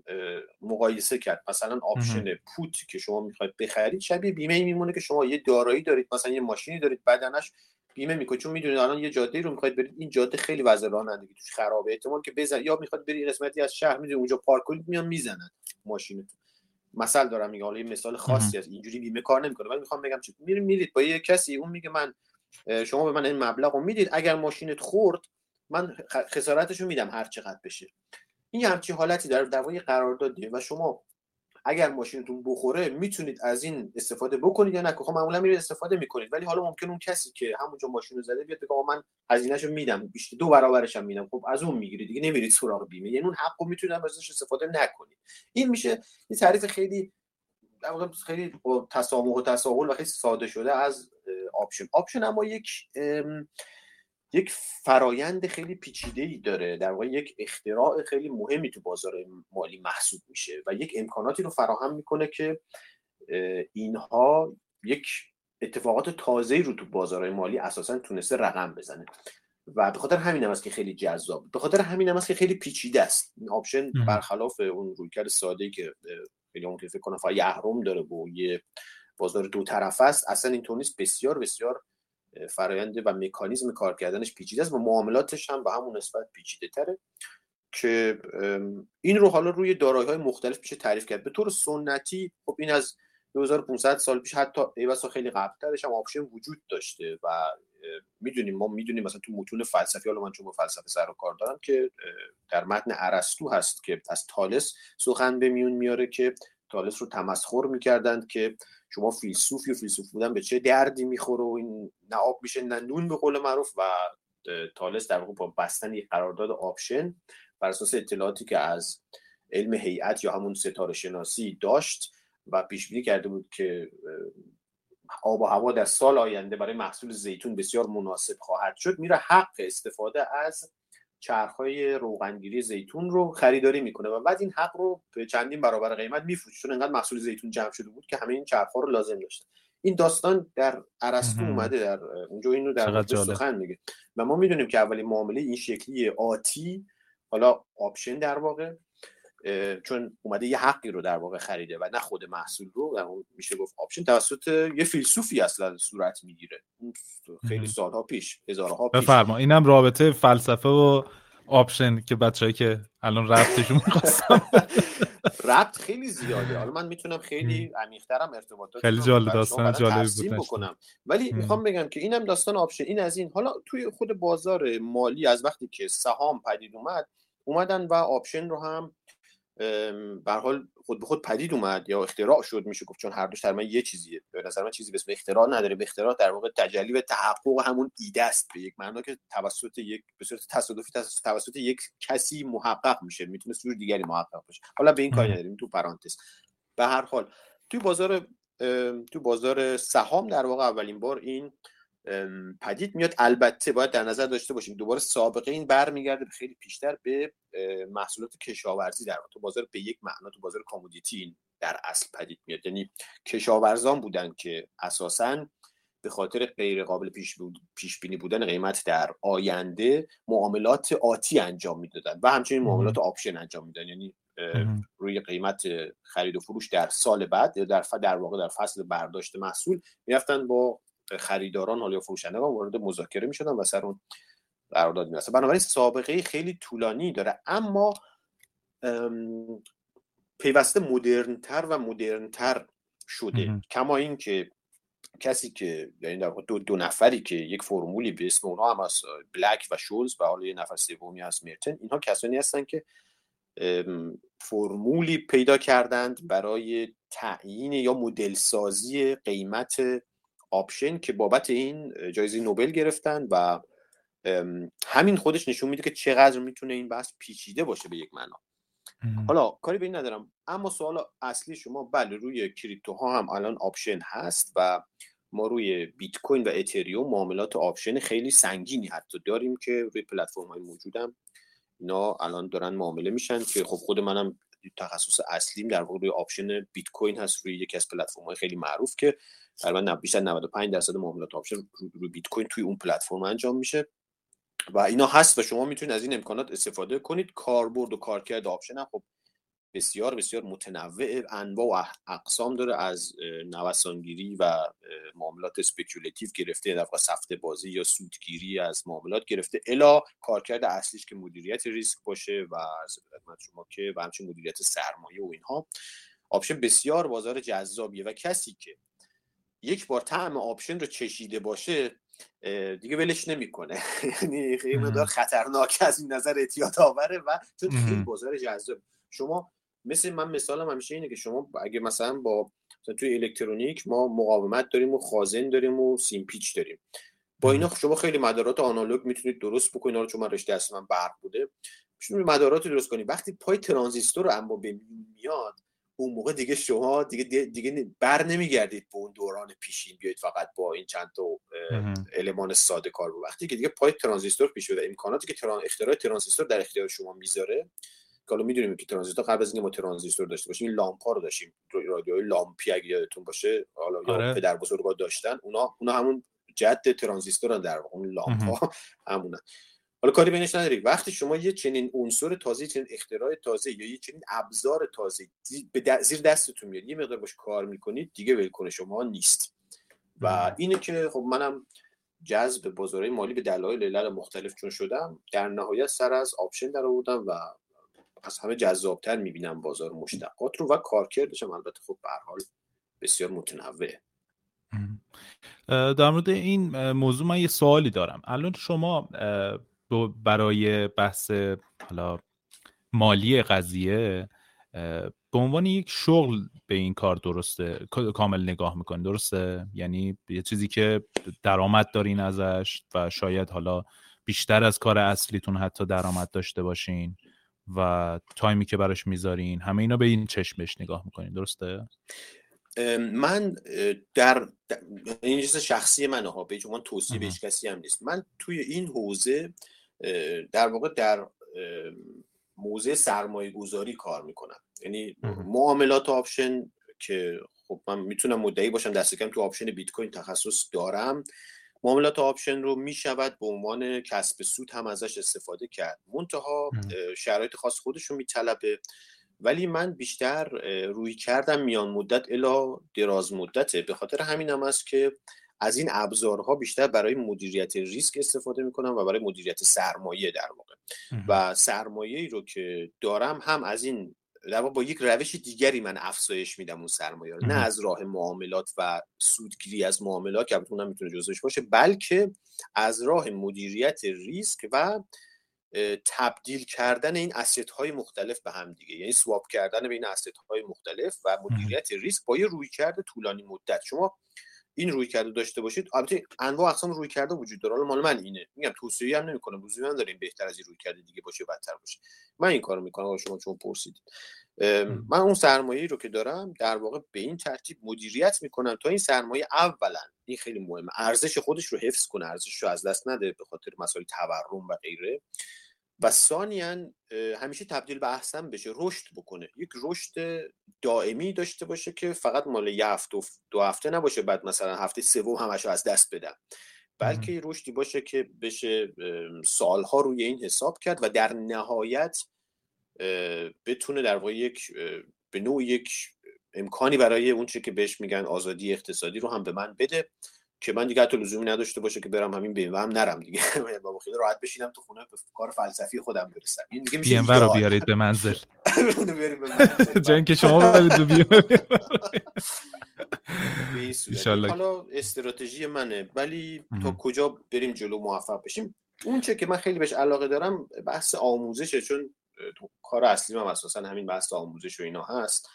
مقایسه کرد. مثلا آپشن پوت که شما می‌خواید بخرید شبیه بیمه میمونه که شما یه دارایی دارید مثلا یه ماشینی دارید بدنش بیمه می‌کنید چون می‌دونید الان یه جاده رو می‌خواید برید این جاده خیلی وضع رانندگی توش خرابه. احتمال که بزن یا می‌خواد بری قسمتی از شهر می‌دونید اونجا پارک کنید میان می‌زنن ماشینتون مثال دارم میگم حالا یه مثال خاصی از اینجوری بیمه کار نمی‌کنه. ولی می‌خوام بگم چی؟ میرید میرید با یه کسی اون میگه من شما به من این مبلغ رو می‌دید اگر ماشینت خورد من خسارتش رو میدم هر چقدر بشه. این همچی حالتی در در واقع قراردادیه و شما اگر ماشینتون بخوره می‌تونید از این استفاده بکنید یا نه؟ خب معمولا میرید استفاده می‌کنید ولی حالا ممکن اون کسی که همونجا ماشین رو زده بیاد بگه من هزینهشو میدم بیشتر دو برابرش هم میدم. خب از اون می‌گیرید دیگه نمیرید سراغ بیمه. یعنی اون حقو می‌تونید ازش استفاده نکنید. این میشه یه تعریف خیلی خیلی تسامح و تساهل و خیلی ساده شده از option. option اما یک یک فرایند خیلی پیچیده ای داره. در واقع یک اختراع خیلی مهمی تو بازار مالی محسوب میشه و یک امکاناتی رو فراهم می‌کنه که اینها یک اتفاقات تازه رو تو بازارهای مالی اساسا تونسته رقم بزنه. و به خاطر همین هم است که خیلی جذاب. به خاطر همین هم است که خیلی پیچیده است. این option برخلاف اون رویکرد ساده که خیلی ممکن فکر کنه فقط اهرم داره و یه بازار دو طرف است اصلا اینطور نیست. بسیار بسیار فرایند و مکانیزم کار کردنش پیچیده است و معاملاتش هم به همون نسبت پیچیده تره که این رو حالا روی دارایی های مختلف میشه تعریف کرد. به طور سنتی خب این از 2500 سال پیش حتی ای بسا خیلی قبلترش هم option وجود داشته و می‌دونیم ما می‌دونیم مثلا تو متون فلسفی حالا من چون با فلسفه سر و کار دارم که در متن ارسطو هست که از تالس سخن به میون میاره که تالس رو تمسخر می‌کردند که شما فیلسوفی و فیلسوف بودن به چه دردی می‌خوره و این نه آب میشه نه نون به قول معروف و تالس در واقع با بستن یک قرارداد option بر اساس اطلاعاتی که از علم هیئت یا همون ستاره شناسی داشت و پیش بینی کرده بود که آب و هوا در سال آینده برای محصول زیتون بسیار مناسب خواهد شد میره حق استفاده از چرخهای روغنگیری زیتون رو خریداری می‌کنه و بعد این حق رو به چندین برابر قیمت میفروشه چون انقدر محصول زیتون جمع شده بود که همه این چرخها رو لازم داشته. این داستان در ارسطو اومده در اونجا اینو در سخن میگه. و ما می‌دونیم که اولین معامله این شکلی آتی حالا option در واقع چون اومده یه حقی رو در واقع خریده و نه خود محصول رو و میشه گفت option توسط یه فیلسوفی اصلا صورت می‌گیره. خیلی سالها پیش هزارها پیش.
بفرما. اینم رابطه فلسفه و option که بچه‌ای که الان ربطشون می‌خواستم
ربط خیلی زیاده. حالا من می‌تونم خیلی عمیق‌ترم ارتباطات
خیلی جالب داستان جالبی بود
بکنم. ولی می‌خوام بگم که اینم داستان option. این از این. حالا توی خود بازار مالی از وقتی که سهام پدید اومد اومدن و آپشن رو هم به حال خود به خود پدید اومد یا اختراع شد میشه گفت چون هر دوش در من یه چیزیه. به نظر من چیزی به اسم اختراع نداره. به اختراع در واقع تجلی و تحقق همون ایده است به یک معنا که توسط یک به صورت تصادفی توسط یک کسی محقق میشه. می‌تونه سور دیگری محقق بشه حالا به این کاری نداریم تو پرانتز. به هر حال تو بازار تو بازار سهام در واقع اولین بار این پدید میاد. البته باید در نظر داشته باشیم دوباره سابقه این برمیگرده به خیلی پیشتر به محصولات کشاورزی در تو بازار به یک معنا تو بازار commodity در اصل پدید میاد. یعنی کشاورزان بودن که اساسا به خاطر غیر قابل پیش, پیش بینی بودن قیمت در آینده معاملات آتی انجام می‌دادن و همچنین معاملات option انجام میدن یعنی روی قیمت خرید و فروش در سال بعد یا در در واقع در فصل برداشت محصول می‌رفتن با خریداران حالا یا فروشندگان وارد مذاکره می‌شدن و سر اون قرارداد می‌رسه. بنابراین سابقه خیلی طولانی داره. اما پیوسته مدرنتر و مدرنتر شده. کما این که کسی که یعنی در دو, دو نفری که یک فرمولی به اسم اونها هم از بلک و شولز و حالا یه نفر سومی هست مرتن اینها کسانی هستن که فرمولی پیدا کردند برای تعیین یا مدل سازی قیمت option که بابت این جایزه نوبل گرفتن و همین خودش نشون میده که چقدر می‌تونه این بحث پیچیده باشه به یک معنا. حالا کاری به این ندارم اما سوال اصلی شما بله روی crypto ها هم الان option هست و ما روی بیت کوین و اتریوم معاملات option خیلی سنگینی حتی داریم که روی پلتفرم های موجودم اینا الان دارن معامله میشن که خب خود منم تخصص اصلیم در واقع روی option بیت کوین هست روی یکی از پلتفرم های خیلی معروف که تقریبا بیشتر 95 درصد معاملات option روی بیت کوین توی اون پلتفرم انجام میشه. و اینا هست و شما می‌تونید از این امکانات استفاده کنید. کاربرد و کارکرد option هم خب بسیار بسیار متنوع انواع و اقسام داره از نوسانگیری و معاملات speculative گرفته در سفته بازی یا سودگیری از معاملات گرفته. الا کارکرد اصلیش که مدیریت ریسک باشه و از شما که و همچنین مدیریت سرمایه و اینها. option بسیار بازار جذابیه و کسی که یک بار طعم option رو چشیده باشه دیگه ولش نمی‌کنه. یعنی خیلی مقدار خطرناک از این نظر اعتیاد آوره و چون خیلی بازار جذاب. شما مثل من مثالم همیشه اینه که شما اگه مثلا با توی الکترونیک ما مقاومت داریم و خازن داریم و سیمپیچ داریم. با اینا شما خیلی مدارات آنالوگ می‌تونید درست بکنید. رو چون من رشته اصلا من برق بوده. شما مدارات درست کنید. وقتی پای ترانزیستور اما به میاد اون موقع دیگه شما دیگه دیگه بر نمیگردید به اون دوران پیشین بیاید فقط با این چند تا المان ساده کار بود وقتی که دیگه پای ترانزیستور پیش و امکاناتی که تران اختراع ترانزیستور در اختیار شما می‌ذاره که حالا می‌دونیم که ترانزیستور قبل از اینکه ما ترانزیستور داشته باشیم این لامپ ها رو داشتیم. رادیوی لامپی اگه یادتون باشه حالا آره. پدر بزرگا داشتن اونا اونا همون جد ترانزیستور در واقع اون لامپ ها همونن. حالا کاری بینش نداری وقتی شما یه چنین عنصر تازه چنین اختراع تازه یا یه چنین ابزار تازه به زیر دستتون میاد یه مقدار باش کار می‌کنید دیگه ولکن شما نیست. و اینه که خب منم جذب بازارهای مالی به دلایل علل مختلف چون شدم در نهایت سر از آپشن در آوردم و از همه جذابتر می‌بینم بازار مشتقات رو و کارکردشم البته خب به حال بسیار متنوعه
در مورد این موضوع من یه سوالی دارم. الان شما برای بحث حالا مالی قضیه به عنوان یک شغل به این کار درسته کامل نگاه می‌کنید درسته؟ یعنی یه چیزی که درآمد دارین ازش و شاید حالا بیشتر از کار اصلیتون حتی درآمد داشته باشین و تایمی که براش می‌ذارین همه اینا به این چشمش نگاه می‌کنین درسته؟
من در این چیز شخصی منه ها به من توصیه به کسی هم نیست. من توی این حوزه در واقع در حوزه سرمایه گذاری کار می‌کنم یعنی معاملات option که خب من می‌تونم مدعی باشم دست کم تو option بیت کوین تخصص دارم معاملات option رو می‌شود به عنوان کسب سود هم ازش استفاده کرد. منتها شرایط خاص خودش رو میطلبه. ولی من بیشتر روی کردم میان مدت الا دراز مدته. به خاطر همین هم است که از این ابزارها بیشتر برای مدیریت ریسک استفاده می‌کنم و برای مدیریت سرمایه در واقع. و سرمایه ای رو که دارم هم از این در با یک روش دیگری من افزایش میدم اون سرمایه رو. نه از راه معاملات و سودگیری از معاملات که البته می‌تونه جزوش باشه بلکه از راه مدیریت ریسک و تبدیل کردن این اسید های مختلف به هم دیگه. یعنی سواب کردن بین اسید های مختلف و مدیریت ریسک با یه رویکرد طولانی مدت. شما این روی کرده داشته باشید. البته انواع اقسام روی کرده وجود داره. حالا مال من اینه. میگم توصیه هم نمی‌کنم. روزی من داریم بهتر از این روی کرده دیگه باشه بدتر باشه. من این کارو می‌کنم. شما چون پرسیدید. من اون سرمایه رو که دارم در واقع به این ترتیب مدیریت می‌کنم تا این سرمایه اولا این خیلی مهمه ارزش خودش رو حفظ کنه ارزش رو از دست نده به خاطر مسائل تورم و غیره. و ثانیا همیشه تبدیل به احسن بشه رشد بکنه. یک رشد دائمی داشته باشه که فقط مال یه هفته دو هفته نباشه بعد مثلا هفته سوم همش از دست بدم. بلکه رشدی باشه که بشه سالها روی این حساب کرد و در نهایت بتونه در واقع یک به نوع یک امکانی برای اون که بهش میگن آزادی اقتصادی رو هم به من بده. که من دیگه حتی لزومی نداشته باشه که برم همین بیم هم نرم دیگه. بابا خیلی راحت بشینم تو خونه به کار فلسفی خودم برسم. این دیگه
میشه رو بیارید به منزل. جن که شما برید به بیم
حالا استراتژی منه. ولی تا کجا بریم جلو موفق بشیم؟ اون چه که من خیلی بهش علاقه دارم بحث آموزشه چون تو کار اصلی من اساسا همین بحث آموزش و اینا هست.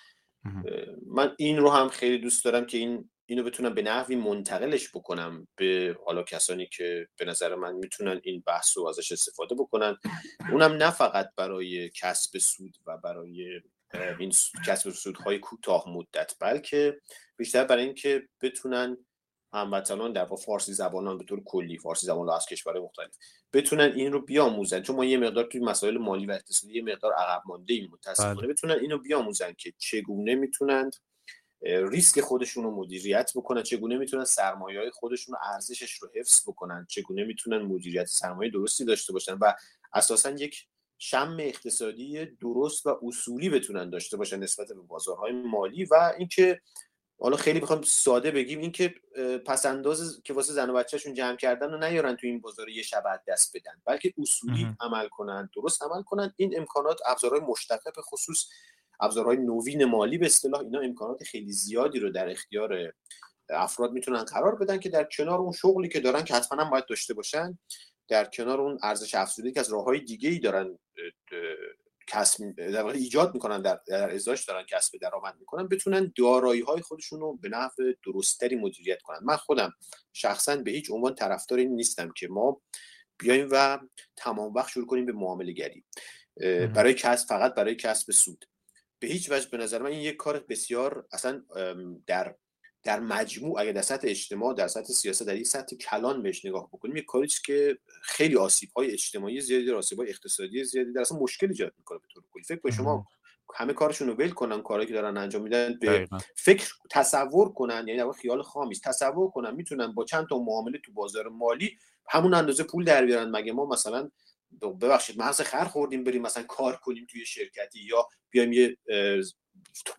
من این رو هم خیلی دوست دارم که این اینو بتونم به نحوی منتقلش بکنم به حالا کسانی که به نظر من می‌تونن این بحث رو ازش استفاده بکنن. اونم نه فقط برای کسب سود و برای این کسب سودهای کوتاه مدت بلکه بیشتر برای اینکه بتونن هموطنان در فارسی زبانان به طور کلی فارسی زبان از کشورهای مختلف بتونن این رو بیاموزن. چون ما یه مقدار توی مسائل مالی و اقتصادی یه مقدار عقب مانده ایم متاسفانه. بله. بتونن اینو بیاموزن که چگونه می‌تونند ریسک خودشون رو مدیریت بکنن چگونه می‌تونن سرمایه های خودشون رو ارزشش رو حفظ بکنن چگونه می‌تونن مدیریت سرمایه درستی داشته باشن و اساسا یک شم اقتصادی درست و اصولی بتونن داشته باشن نسبت به بازارهای مالی و اینکه حالا خیلی بخوام ساده بگیم اینکه پس انداز که واسه زن و بچهشون جمع کردن و نیارن تو این بازار یه شب دست بدن بلکه اصولی عمل کنن درست عمل کنن. این امکانات ابزارهای مشتق به خصوص ابزارهای نوین مالی به اصطلاح اینا امکانات خیلی زیادی رو در اختیار افراد می‌تونن قرار بدن که در کنار اون شغلی که دارن که حتما هم باید داشته باشن در کنار اون ارزش افزوده که از راههای دیگه ای دارن کسب در واقع ایجاد می‌کنن در, در ازاش دارن کسب درآمد می‌کنن بتونن دارایی های خودشون رو به نحو درستری مدیریت کنن. من خودم شخصا به هیچ عنوان طرفدار این نیستم که ما بیایم و تمام وقت شروع کنیم به معامله گری برای کسب فقط برای کسب سود. به هیچ وجه به نظر من این یک کار بسیار اصلا در در مجموع اگر در سطح اجتماع در سطح سیاست در یک سطح کلان بهش نگاه بکنیم یک کاری که خیلی آسیب های اجتماعی زیادی آسیب های اقتصادی زیادی در اصلا مشکل ایجاد می‌کنه به طور کلی. فکر کنید شما همه کارشون رو ول کنن کاری که دارن انجام میدن به فکر تصور کنن یعنی در خیال خامیست. تصور کنن می‌تونن با چند تا معامله تو بازار مالی همون اندازه پول در بیارن. مگه ما مثلا ببخشید محض خر خوردیم بریم مثلا کار کنیم توی شرکتی یا بیایم یه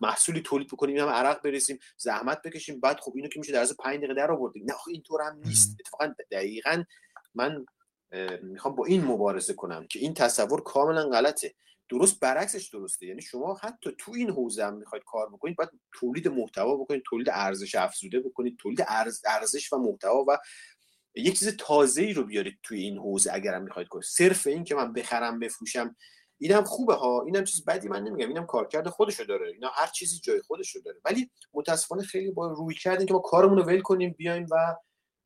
محصولی تولید بکنیم هم عرق بریزیم زحمت بکشیم بعد خب اینو که میشه در از 5 دقیقه در آوردیم. نه اینطور هم نیست. اتفاقا دقیقا من می‌خوام با این مبارزه کنم که این تصور کاملا غلطه. درست برعکسش درسته. یعنی شما حتی تو این حوزه هم می‌خواید کار بکنید باید تولید محتوا بکنید تولید ارزش افزوده بکنید تولید ارزش و محتوا و یک چیز تازه ای رو بیارید توی این حوزه اگرم می‌خواید کنید. صرف این که من بخرم بفروشم. اینم خوبه ها اینم چیز بدی من نمیگم. اینم کارکرد خودشو داره. اینا هر چیزی جای خودشو داره. ولی متاسفانه خیلی با روی کردیم که ما کارمون رو ول کنیم بیایم و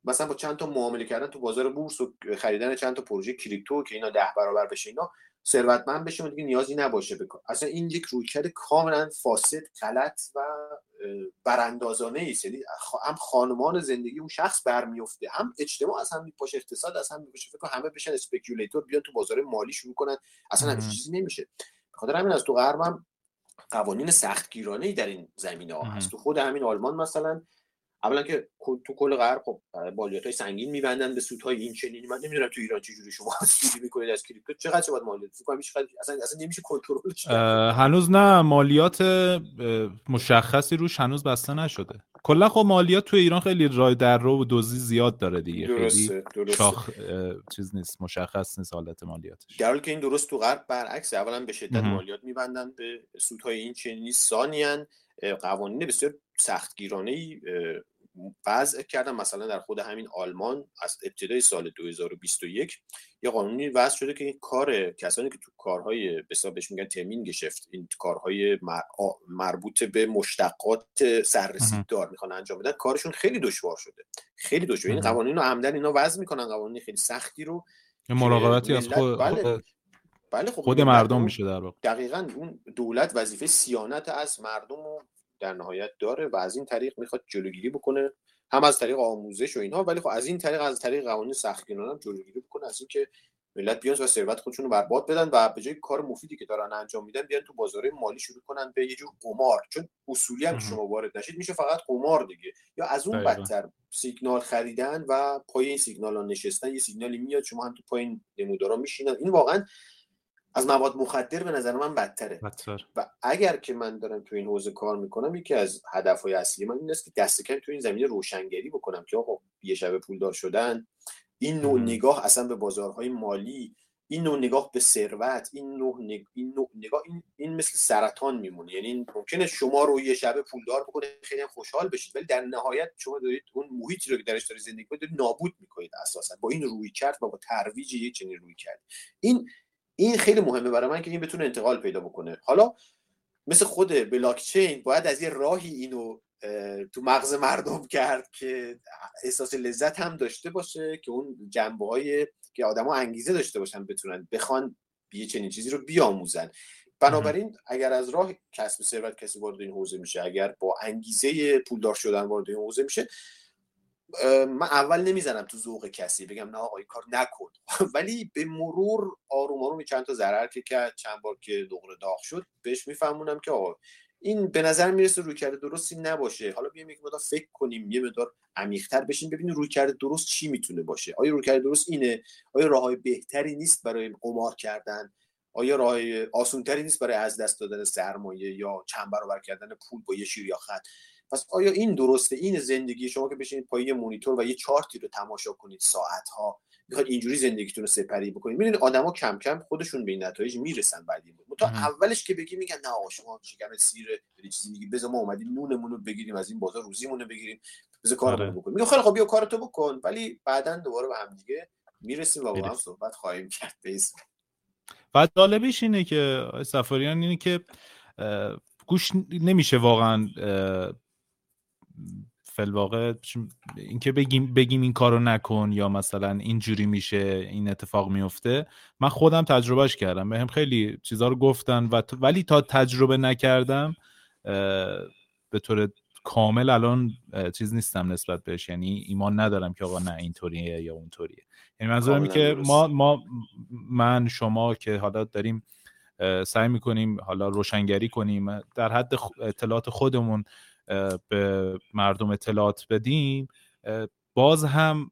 مثلا با چند تا معامله کردن تو بازار بورس و خریدن چند تا پروژه کریپتو که اینا ده برابر بشه اینا ثروتمند بشیم و دیگه نیازی نباشه بکن اصلا این یک رویکرد کاملا فاسد غلط و براندازانه است. یعنی هم خانمان زندگی اون شخص برمیفته هم اجتماع از هم میپاشه اقتصاد از هم میپاشه. فکر همه بشن speculator بیان تو بازار مالی شروع کنن. اصلا همین چیزی نمیشه. بخاطر همین از تو غربم قوانین سختگیرانه ای در این زمینه ها هست. تو خود همین آلمان مثلا اولا که تو کل غرب خب مالیات های سنگین میبندن به سودهای این چنینی من نمی‌دونم تو ایران چجوری شما سودی می‌کنید از crypto. چقدر باید مالیات؟ فکر اصلا اصلا نمیشه کنترلش
هنوز نه. مالیات مشخصی روش هنوز بسته نشده. کلا خب مالیات تو ایران خیلی رای در رو و دوزی زیاد داره دیگه.
درسته درسته.
شاخ چیز نیست. مشخص نیست حالت مالیاتش.
در حالی که این درست تو غرب برعکس اولا به شدت مالیات میبندن به سودهای این چنینی ثانیاً قوانین بسیار سختگیرانه ای وضع کردن مثلا در خود همین آلمان از ابتدای سال 2021 یه قانونی وضع شده که این کار کسانی که تو کارهای به بهش میگن ترمین گشفت این کارهای مربوط به مشتقات سررسید دار می‌خوان انجام بدن کارشون خیلی دشوار شده. خیلی دشوار. این قوانین رو عمدن اینا وضع می‌کنن قوانین خیلی سختی رو
مراقبتی از خود
بله. بله خب
خود مردم میشه در واقع.
دقیقا اون دولت وظیفه سیانت از مردم رو در نهایت داره و از این طریق می‌خواد جلوگیری بکنه هم از طریق آموزش و اینها ولی خب از این طریق از طریق قوانین سختگیرانه هم جلوگیری بکنه از اینکه ملت بیان و ثروت خودشون رو برباد بدن و به جای کار مفیدی که دارن انجام میدن بیان تو بازار مالی شروع کنن به یه جور قمار چون اصولی هم شما وارد نشید میشه فقط قمار دیگه. یا از اون بدتر سیگنال خریدن و پای این سیگنال ها نشستن یه سیگنالی میاد شما هم تو پای این نمودارا میشینن. این واقعا از مواد مخدر به نظر من بدتره.
بدتر.
و اگر که من دارم تو این حوزه کار می‌کنم یکی از هدفهای اصلی من این است که دست کم تو این زمینه روشنگری بکنم که آقا یه شب پولدار شدن این نوع نگاه اصلا به بازارهای مالی این نوع نگاه به ثروت این نوع, این نوع نگاه این... این مثل سرطان میمونه. یعنی ممکنه شما رو یه شب پولدار بکنه خیلی خوشحال بشید ولی در نهایت شما دارید اون محیطی رو که درش دارید زندگی کنید نابود می‌کنید اساسا. با این روی کرد و با ترویج یک چنین روی کرد این این خیلی مهمه برای من که این بتونه انتقال پیدا بکنه. حالا مثل خود بلاکچین باید از یه راهی اینو تو مغز مردم کرد که احساس لذت هم داشته باشه که اون جنبه های که آدما انگیزه داشته باشن بتونن بخوان یه چنین چیزی رو بیاموزن. بنابراین اگر از راه کسب ثروت کسی وارد این حوزه میشه اگر با انگیزه پولدار شدن وارد این حوزه میشه من اول نمی‌زنم تو ذوق کسی بگم نه آقا این کار نکن. ولی به مرور آروم آروم چند تا ضرر که کرد چند بار که دغره داغ شد بهش میفهمونم که آقا این به نظر می‌رسه روی کرده درستی نباشه. حالا بیایم یک مقدار فکر کنیم یه مقدار عمیق‌تر بشین ببینیم روی کرده درست چی می‌تونه باشه. آیا روی کرده درست اینه؟ آیا راههای بهتری نیست برای قمار کردن؟ آیا راه آسونتری نیست برای از دست دادن سرمایه یا چند برابر کردن پول با یه شیر یا خط؟ پس آیا این درسته؟ این زندگی شما که بشینید پای یه مونیتور و یه چارتی رو تماشا کنید ساعت ها می‌خواد اینجوری زندگیتون رو سپری بکنید. می‌دونید آدما کم کم خودشون به این نتایج می‌رسن بعد این تا اولش که بگی میگن نه آقا شما شکم سیر چیزی میگی بذار ما اومدیم نونمون رو بگیریم از این بازار روزیمون رو بگیریم بذار کارو آره. بکنیم. میگه خیلی خب بیا کارتو بکن. ولی بعدا دوباره به هم دیگه می‌رسیم و با هم صحبت خواهیم کرد.
بعد جالبش اینه که سفاریان اینه که گوش نمیشه واقعا فلواقع اینکه بگیم بگیم این کارو نکن یا مثلا اینجوری میشه این اتفاق میفته من خودم تجربهش کردم. بهم خیلی چیزا رو گفتن و ولی تا تجربه نکردم به طور کامل الان چیز نیستم نسبت بهش. یعنی ایمان ندارم که آقا نه اینطوریه یا اونطوریه. یعنی منظورم که ما ما من شما که حالا داریم سعی می‌کنیم حالا روشنگری کنیم در حد اطلاعات خودمون به مردم اطلاعات بدیم باز هم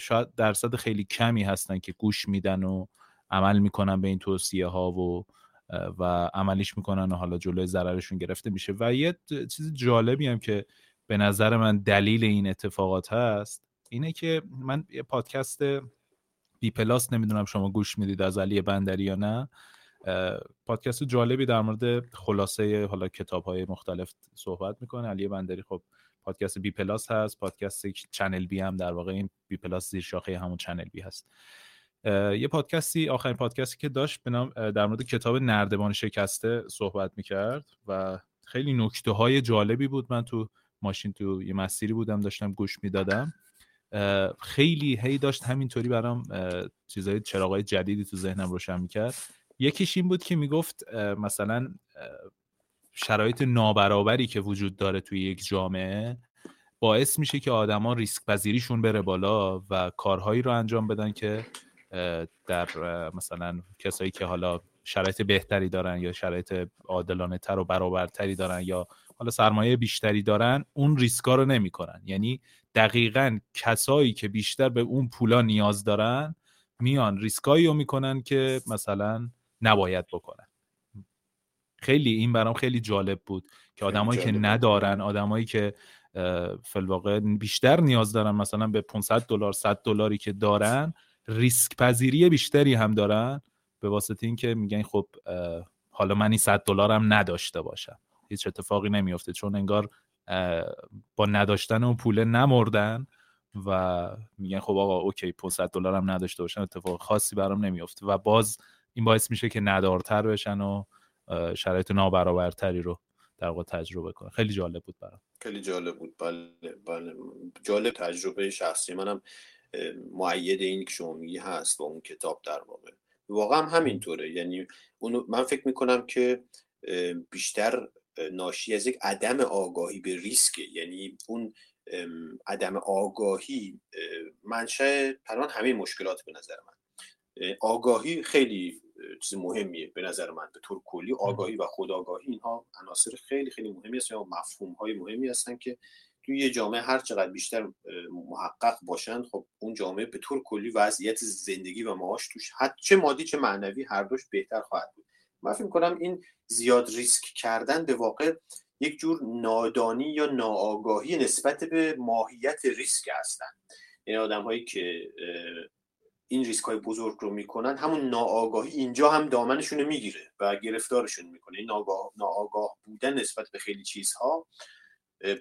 شاید درصد خیلی کمی هستن که گوش میدن و عمل می‌کنن به این توصیه ها و و عملیش می‌کنن و حالا جلوی ضررشون گرفته میشه. و یه چیز جالبی هم که به نظر من دلیل این اتفاقات هست اینه که من یه پادکست بی پلاس نمی‌دونم شما گوش می‌دید از علی بندری یا نه. پادکست جالبی در مورد خلاصه حالا کتاب های مختلف صحبت می‌کنه. علی بندری خب پادکست بی پلاس هست. پادکست چنل بی هم در واقع این بی پلاس زیر شاخه همون چنل بی هست. یه پادکستی آخرین پادکستی که داشت به نام در مورد کتاب نردبان شکسته صحبت می‌کرد و خیلی نکته های جالبی بود. من تو ماشین تو یه مسیری بودم داشتم گوش می‌دادم. خیلی هی داشت همینطوری برام چیزای چراغای جدیدی تو ذهنم روشن می‌کرد. یکیش این بود که می‌گفت مثلا شرایط نابرابری که وجود داره توی یک جامعه باعث میشه که آدما ریسک پذیریشون بره بالا و کارهایی رو انجام بدن که در مثلا کسایی که حالا شرایط بهتری دارن یا شرایط عادلانه تر و برابرتری دارن یا حالا سرمایه بیشتری دارن اون ریسکا رو نمی‌کنن. یعنی دقیقا کسایی که بیشتر به اون پولا نیاز دارن میان ریسکایی رو می‌کنن که مثلا نباید بکنن. خیلی این برام خیلی جالب بود که آدمایی که ندارن آدمایی که فلواقع بیشتر نیاز دارن مثلا به 500 دلار 100 دلاری که دارن ریسک پذیری بیشتری هم دارن به واسطه اینکه میگن خب حالا من این 100 دلارم نداشته باشم. هیچ اتفاقی نمیافته چون انگار با نداشتن اون پوله نمردن و میگن خب آقا اوکی 500 دلارم نداشته باشم اتفاق خاصی برام نمیافته. و باز این باعث میشه که ندارتر بشن و شرایط نابرابرتری رو در واقع تجربه کنه خیلی جالب بود برام.
خیلی جالب بود. بله بله. جالب تجربه شخصی منم معید این شما میگی هست با اون کتاب در واقع. واقعا همینطوره. یعنی اونو من فکر می‌کنم که بیشتر ناشی از یک عدم آگاهی به ریسکه. یعنی اون عدم آگاهی منشه پران همه مشکلات به نظر من. آگاهی خیلی چیز مهمیه به نظر من به طور کلی آگاهی و خودآگاهی. اینها عناصر خیلی خیلی مهمی هستن یا مفهوم های مهمی هستن که توی یه جامعه هر چقدر بیشتر محقق باشن خب اون جامعه به طور کلی وضعیت زندگی و معاش توش حتی چه مادی چه معنوی هر دوش بهتر خواهد بود. من فکر کنم این زیاد ریسک کردن به واقع یک جور نادانی یا ناآگاهی نسبت به ماهیت ریسک هستن. این یعنی آدم هایی که این ریسک های بزرگ رو می‌کنن همون ناآگاهی اینجا هم دامنشون رو می‌گیره و گرفتارشون می‌کنه. این ناآگاه, ناآگاه بودن نسبت به خیلی چیزها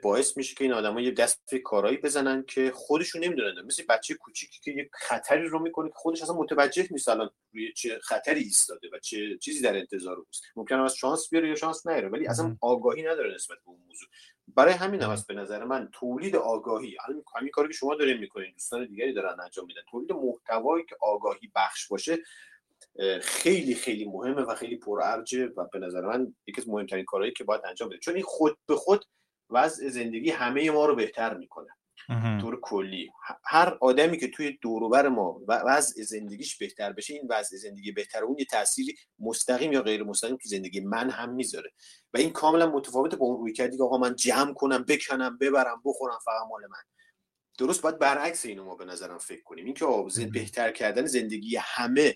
باعث میشه که این آدما یه دست به کارایی بزنن که خودشون نمی‌دونن. مثل بچه کوچیکی که یه خطری رو می‌کنه که خودش اصلا متوجه نیست الان روی چه خطری ایستاده و چه چیزی در انتظار اوست. ممکنه از شانس بیاره یا شانس نیاره ولی اصلا آگاهی نداره نسبت به اون موضوع. برای همین هم هست به نظر من تولید آگاهی. همین کاری که شما دارین می‌کنین دوستان دیگری دارن انجام میدن. تولید محتوایی که آگاهی بخش باشه خیلی خیلی مهمه و خیلی پرارجه و به نظر من یکی از مهمترین کارهایی که باید انجام بده چون این خود به خود وضع زندگی همه ما رو بهتر می‌کنه. طور کلی. هر آدمی که توی دوروبر ما وضع زندگیش بهتر بشه این وضع زندگی بهتر اون یه تأثیری مستقیم یا غیر مستقیم تو زندگی من هم می‌ذاره. و این کاملا متفاوته با اون روی کردی که آقا من جمع کنم بکنم ببرم بخورم فقط مال من. درست باید برعکس اینو ما به نظرم فکر کنیم. اینکه بهتر کردن زندگی همه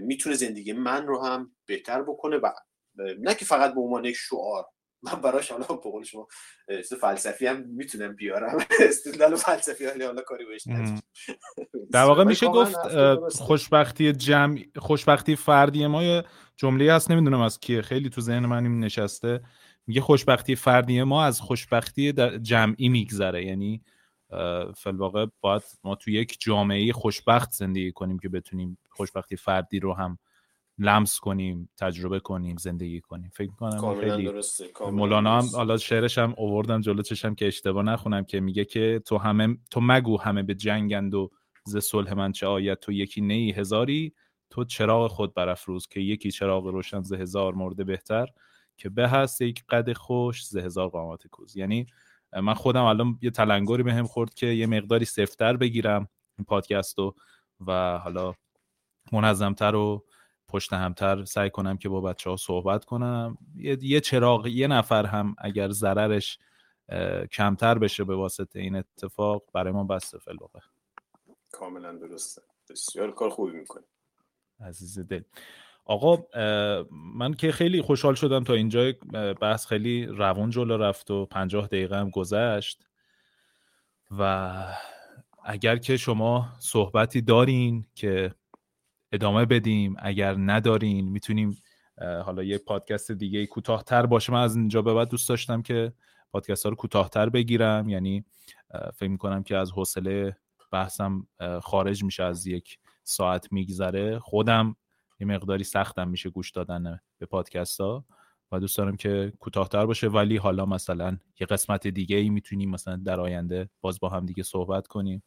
می‌تونه زندگی من رو هم بهتر بکنه و نه که فقط به عنوان یک شعار من براش حالا به قول شما فلسفی هم می‌تونم بیارم. استدلال فلسفی حالا کاری بهش
در واقع میشه گفت خوشبختی جمع خوشبختی فردی ما یه جمله هست نمی‌دونم از کیه خیلی تو ذهن من این نشسته. میگه خوشبختی فردی ما از خوشبختی جمعی میگذره. یعنی فلواقع باید ما تو یک جامعه خوشبخت زندگی کنیم که بتونیم خوشبختی فردی رو هم لمس کنیم تجربه کنیم زندگی کنیم. فکر کنم خیلی
درسته.
مولانا هم حالا شعرش هم اووردم جلو چشم که اشتباه نخونم که میگه که تو همه تو مگو همه به جنگند و ز صلح من چه آید. تو یکی نی هزاری تو چراغ خود برافروز که یکی چراغ روشن ز هزار مرده بهتر که به هست یک قد خوش ز هزار قامت کوز. یعنی من خودم الان یه تلنگری بهم به خورد که یه مقداری سفتر بگیرم این پادکست رو و حالا منظمتر و پشت همتر سعی کنم که با بچه ها صحبت کنم. یه, یه چراغ یه نفر هم اگر ضررش کمتر بشه به واسطه این اتفاق برای ما بسته فلوقه
کاملا درسته. بسیار کار خوبی می‌کنه
عزیز دل. آقا من که خیلی خوشحال شدم تا اینجا بحث خیلی روان جلو رفت و پنجاه دقیقه هم گذشت. و اگر که شما صحبتی دارین که ادامه بدیم. اگر ندارین می‌تونیم حالا یه پادکست دیگه کوتاهتر باشه. من از اینجا به بعد دوست داشتم که پادکست ها رو کوتاهتر بگیرم. یعنی فکر می‌کنم که از حوصله بحثم خارج میشه. از یک ساعت میگذره. خودم یه مقداری سختم میشه گوش دادن به پادکست ها و دوست دارم که کوتاهتر باشه. ولی حالا مثلا یه قسمت دیگه ای می‌تونیم مثلا در آینده باز با هم دیگه صحبت کنیم.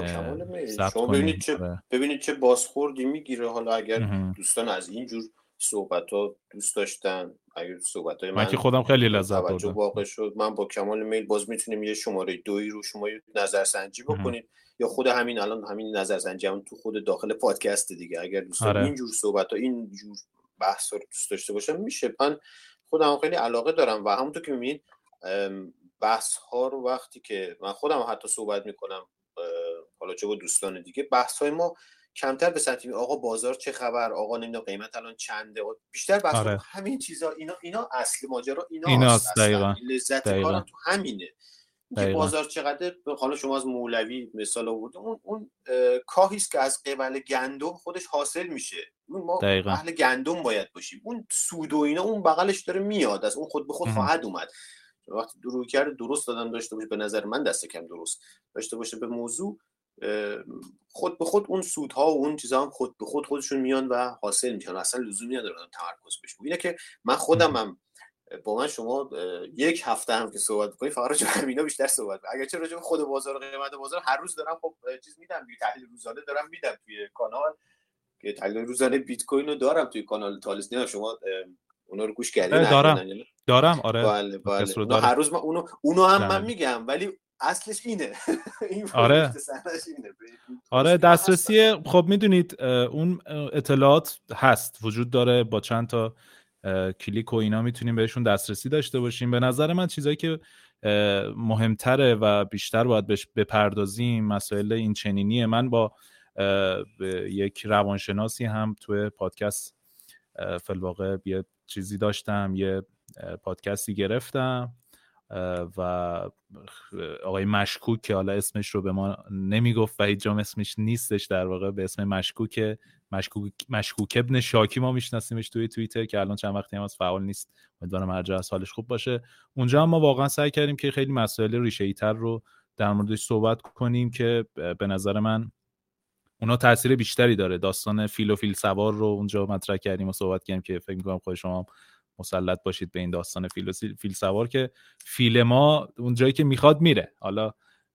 با کمال میل شما ببینید چه آره. ببینید چه بازخوردی می‌گیره. حالا اگر دوستان از اینجور صحبت ها دوست داشتن اگر صحبت های
من, من که خودم خیلی لذت بردم.
واقع شد من با کمال میل باز می‌تونیم یه شماره دوی رو شما نظرسنجی بکنید یا خود همین الان همین نظرسنجی هم تو خود داخل پادکست دیگه. اگر دوستان آره. اینجور صحبت ها اینجور بحث رو دوست داشته باشن میشه. من خودم خیلی علاقه دارم و همونطور که می‌بینید بحث ها رو وقتی که من خودم حتی صحبت می‌کنم حالا چه با دوستان دیگه. بحث های ما کمتر به سمت آقا بازار چه خبر؟ آقا نمی‌دونم قیمت الان چنده؟ بیشتر بحث آره. همین چیزا اینا اینا اصل ماجرا اینا
ایناست دقیقاً.
لذت کارم تو همینه. که بازار چقدر حالا شما از مولوی مثال آورد اون اون کاهی است که از قبل گندم خودش حاصل میشه. اون ما دقیقا. اهل گندم باید باشیم. اون سود و اینا اون بغلش داره میاد. از اون خود به خود خواهد اومد. وقتی روی کرده درست دادن داشته باشه به نظر من دست کم درست داشته باشه. به موضوع خود به خود اون سودها و اون چیزها هم خود به خود خودشون میان و حاصل میشن اصلا لزومی نداره تمرکز بشه. اینه که من خودم هم با من شما یک هفته هم که صحبت کنید فقط راجع همینا بیشتر صحبت اگر چه راجع خود بازار و قیمت بازار هر روز دارم خب چیز میدم تحلیل روزانه دارم میدم توی کانال که تحلیل روزانه بیت کوین رو دارم توی کانال تالس. نه شما اونا رو گوش کردین
دارم. دارم. آره.
بله بله. هر روز ما اونو اونو هم من میگم ولی اصلش اینه. این
آره. آره دسترسی خب می‌دونید اون اطلاعات هست وجود داره با چند تا کلیک و اینا می‌تونیم بهشون دسترسی داشته باشیم. به نظر من چیزایی که مهمتره و بیشتر باید بهش بپردازیم مسائل این چنینیه. من با یک روانشناسی هم توی پادکست فلواقع یه چیزی داشتم یه پادکستی گرفتم. و آقای مشکوک که حالا اسمش رو به ما نمی‌گفت و هیچ اسمش نیستش در واقع به اسم مشکوک مشکوک, مشکوک ابن شاکی ما میشناسیمش توی توییتر که الان چند وقتی هم از فعال نیست. امیدوارم هر جا از حالش خوب باشه. اونجا هم ما واقعا سعی کردیم که خیلی مسائل ریشه تر رو در موردش صحبت کنیم که به نظر من اونا تاثیر بیشتری داره. داستان فیل سوار رو اونجا مطرح کردیم و صحبت کردیم که فکر می‌کنم خود شما مسلط باشید به این داستان فیل فیل سوار که فیل ما اون جایی که می‌خواد میره. حالا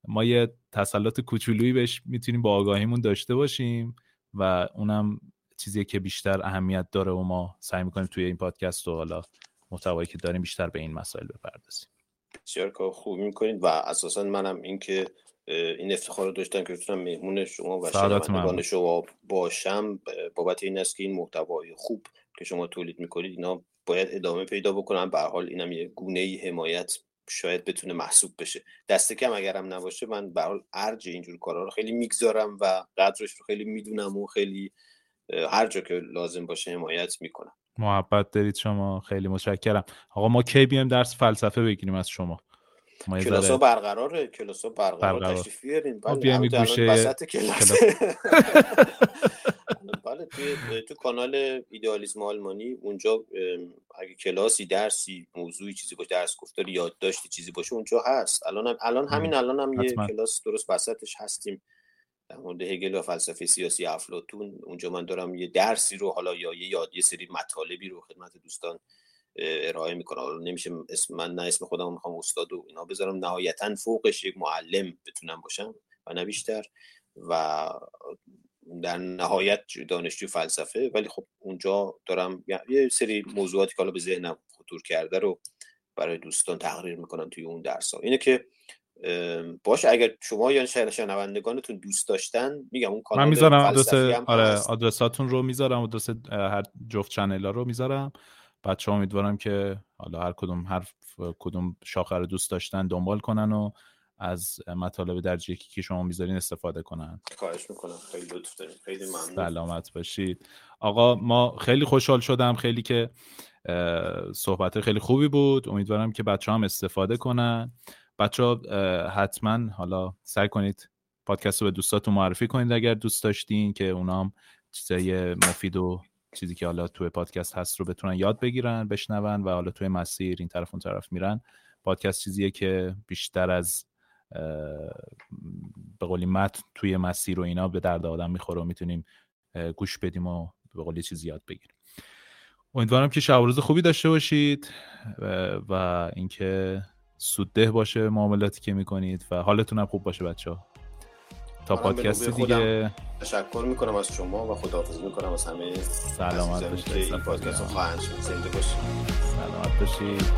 ما یه تسلط کوچولویی بهش می‌تونیم با آگاهیمون داشته باشیم و اونم چیزی که بیشتر اهمیت داره و ما سعی می‌کنیم توی این پادکست و حالا محتوایی که داریم بیشتر به این مسائل بپردازیم.
بسیار کار خوب می‌کنید و اساسا منم اینکه این افتخار رو داشتم که بتونم مهمون شما و شنوندگان شما باشم. بابت این است که این محتوای خوب که شما تولید می‌کنید اینا باید ادامه پیدا بکنم. به حال اینم یه گونه ای حمایت شاید بتونه محسوب بشه. دست کم اگرم نباشه من به حال ارج اینجور کارا رو خیلی می‌گذارم و قدرش رو خیلی می‌دونم و خیلی هر جا که لازم باشه حمایت می‌کنم.
محبت دارید شما. خیلی متشکرم. آقا ما کی بیایم درس فلسفه بگیریم از شما؟
کلاس ها برقراره. کلاس ها برقرار. تشریف بیارین.
بله گوشه
کلاس. بله توی تو کانال ایدئالیسم آلمانی اونجا اگه کلاسی درسی موضوعی چیزی باشه درس گفتاری یادداشتی چیزی باشه اونجا هست. الان الان همین الان هم یه کلاس درست وسطش هستیم. در مورد هگل و فلسفه سیاسی افلاطون. اونجا من دارم یه درسی رو حالا یا یه یاد یه سری مطالبی رو خدمت دوستان ارائه می‌کنم. حالا نمیشه اسم من نه اسم خودم می‌خوام استاد و اینا بذارم. نهایتا فوقش یک معلم بتونم باشم و نه بیشتر. و در نهایت دانشجو فلسفه ولی خب اونجا دارم یه سری موضوعاتی که حالا به ذهنم خطور کرده رو برای دوستان تقریر می‌کنم توی اون درس ها اینه که باشه اگر شما یا شنوندگانتون دوست داشتن میگم اون کانال
من می‌ذارم آدرس آره آدرساتون رو می‌ذارم آدرس هر جفت چنل رو می‌ذارم. بچه ها امیدوارم که حالا هر کدوم هر کدوم شاخه رو دوست داشتن دنبال کنن و از مطالب درجه که شما می‌ذارین استفاده کنن.
خواهش می‌کنم. خیلی لطف داریم خیلی ممنون.
سلامت باشید. آقا ما خیلی خوشحال شدم. خیلی که صحبت خیلی خوبی بود. امیدوارم که بچه هم استفاده کنن. بچه ها حتما حالا سعی کنید پادکست رو به دوستاتون معرفی کنید اگر دوست داشتین که اونام چیزای مفید و چیزی که حالا توی پادکست هست رو بتونن یاد بگیرن بشنون و حالا توی مسیر این طرف اون طرف میرن. پادکست چیزیه که بیشتر از به قولی متن توی مسیر و اینا به درد آدم می‌خوره و می‌تونیم گوش بدیم و به قولی چیزی یاد بگیریم. امیدوارم که شب روز خوبی داشته باشید و اینکه سودده باشه معاملاتی که می‌کنید و حالتون هم خوب باشه بچه ها تا پادکست دیگه.
تشکر می‌کنم از شما و خداحافظی می‌کنم از همه
سلامت باشید
این پادکست رو خواهند شد زنده باشید.
سلامت باشید.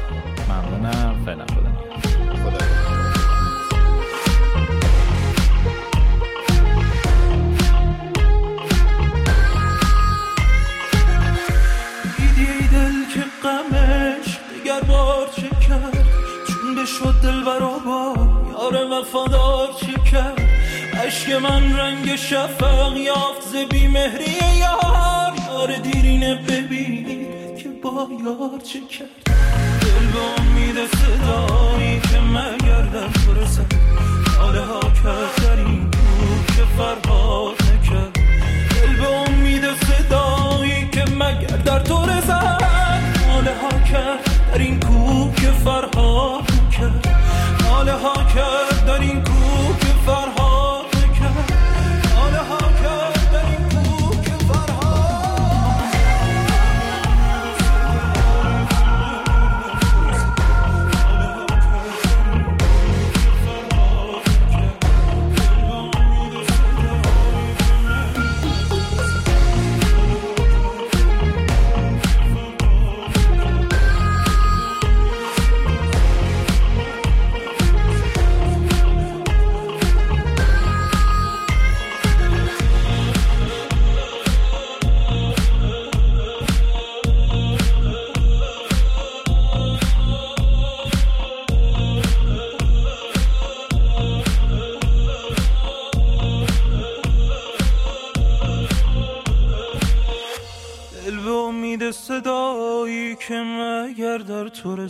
ممنونم. فعلا خدا
عشق من رنگ شفق یافت ز بیمهری یار. یار دیرینه ببین که با یار چه کرد. دل به امید صدایی که مگر در رسد حاله ها در این که فرهاد نکرد. دل به امید صدایی که مگر در تو رسد حاله ها کرد در این کوه که فرهاد کرد حاله ها کرد در این کوه صدایی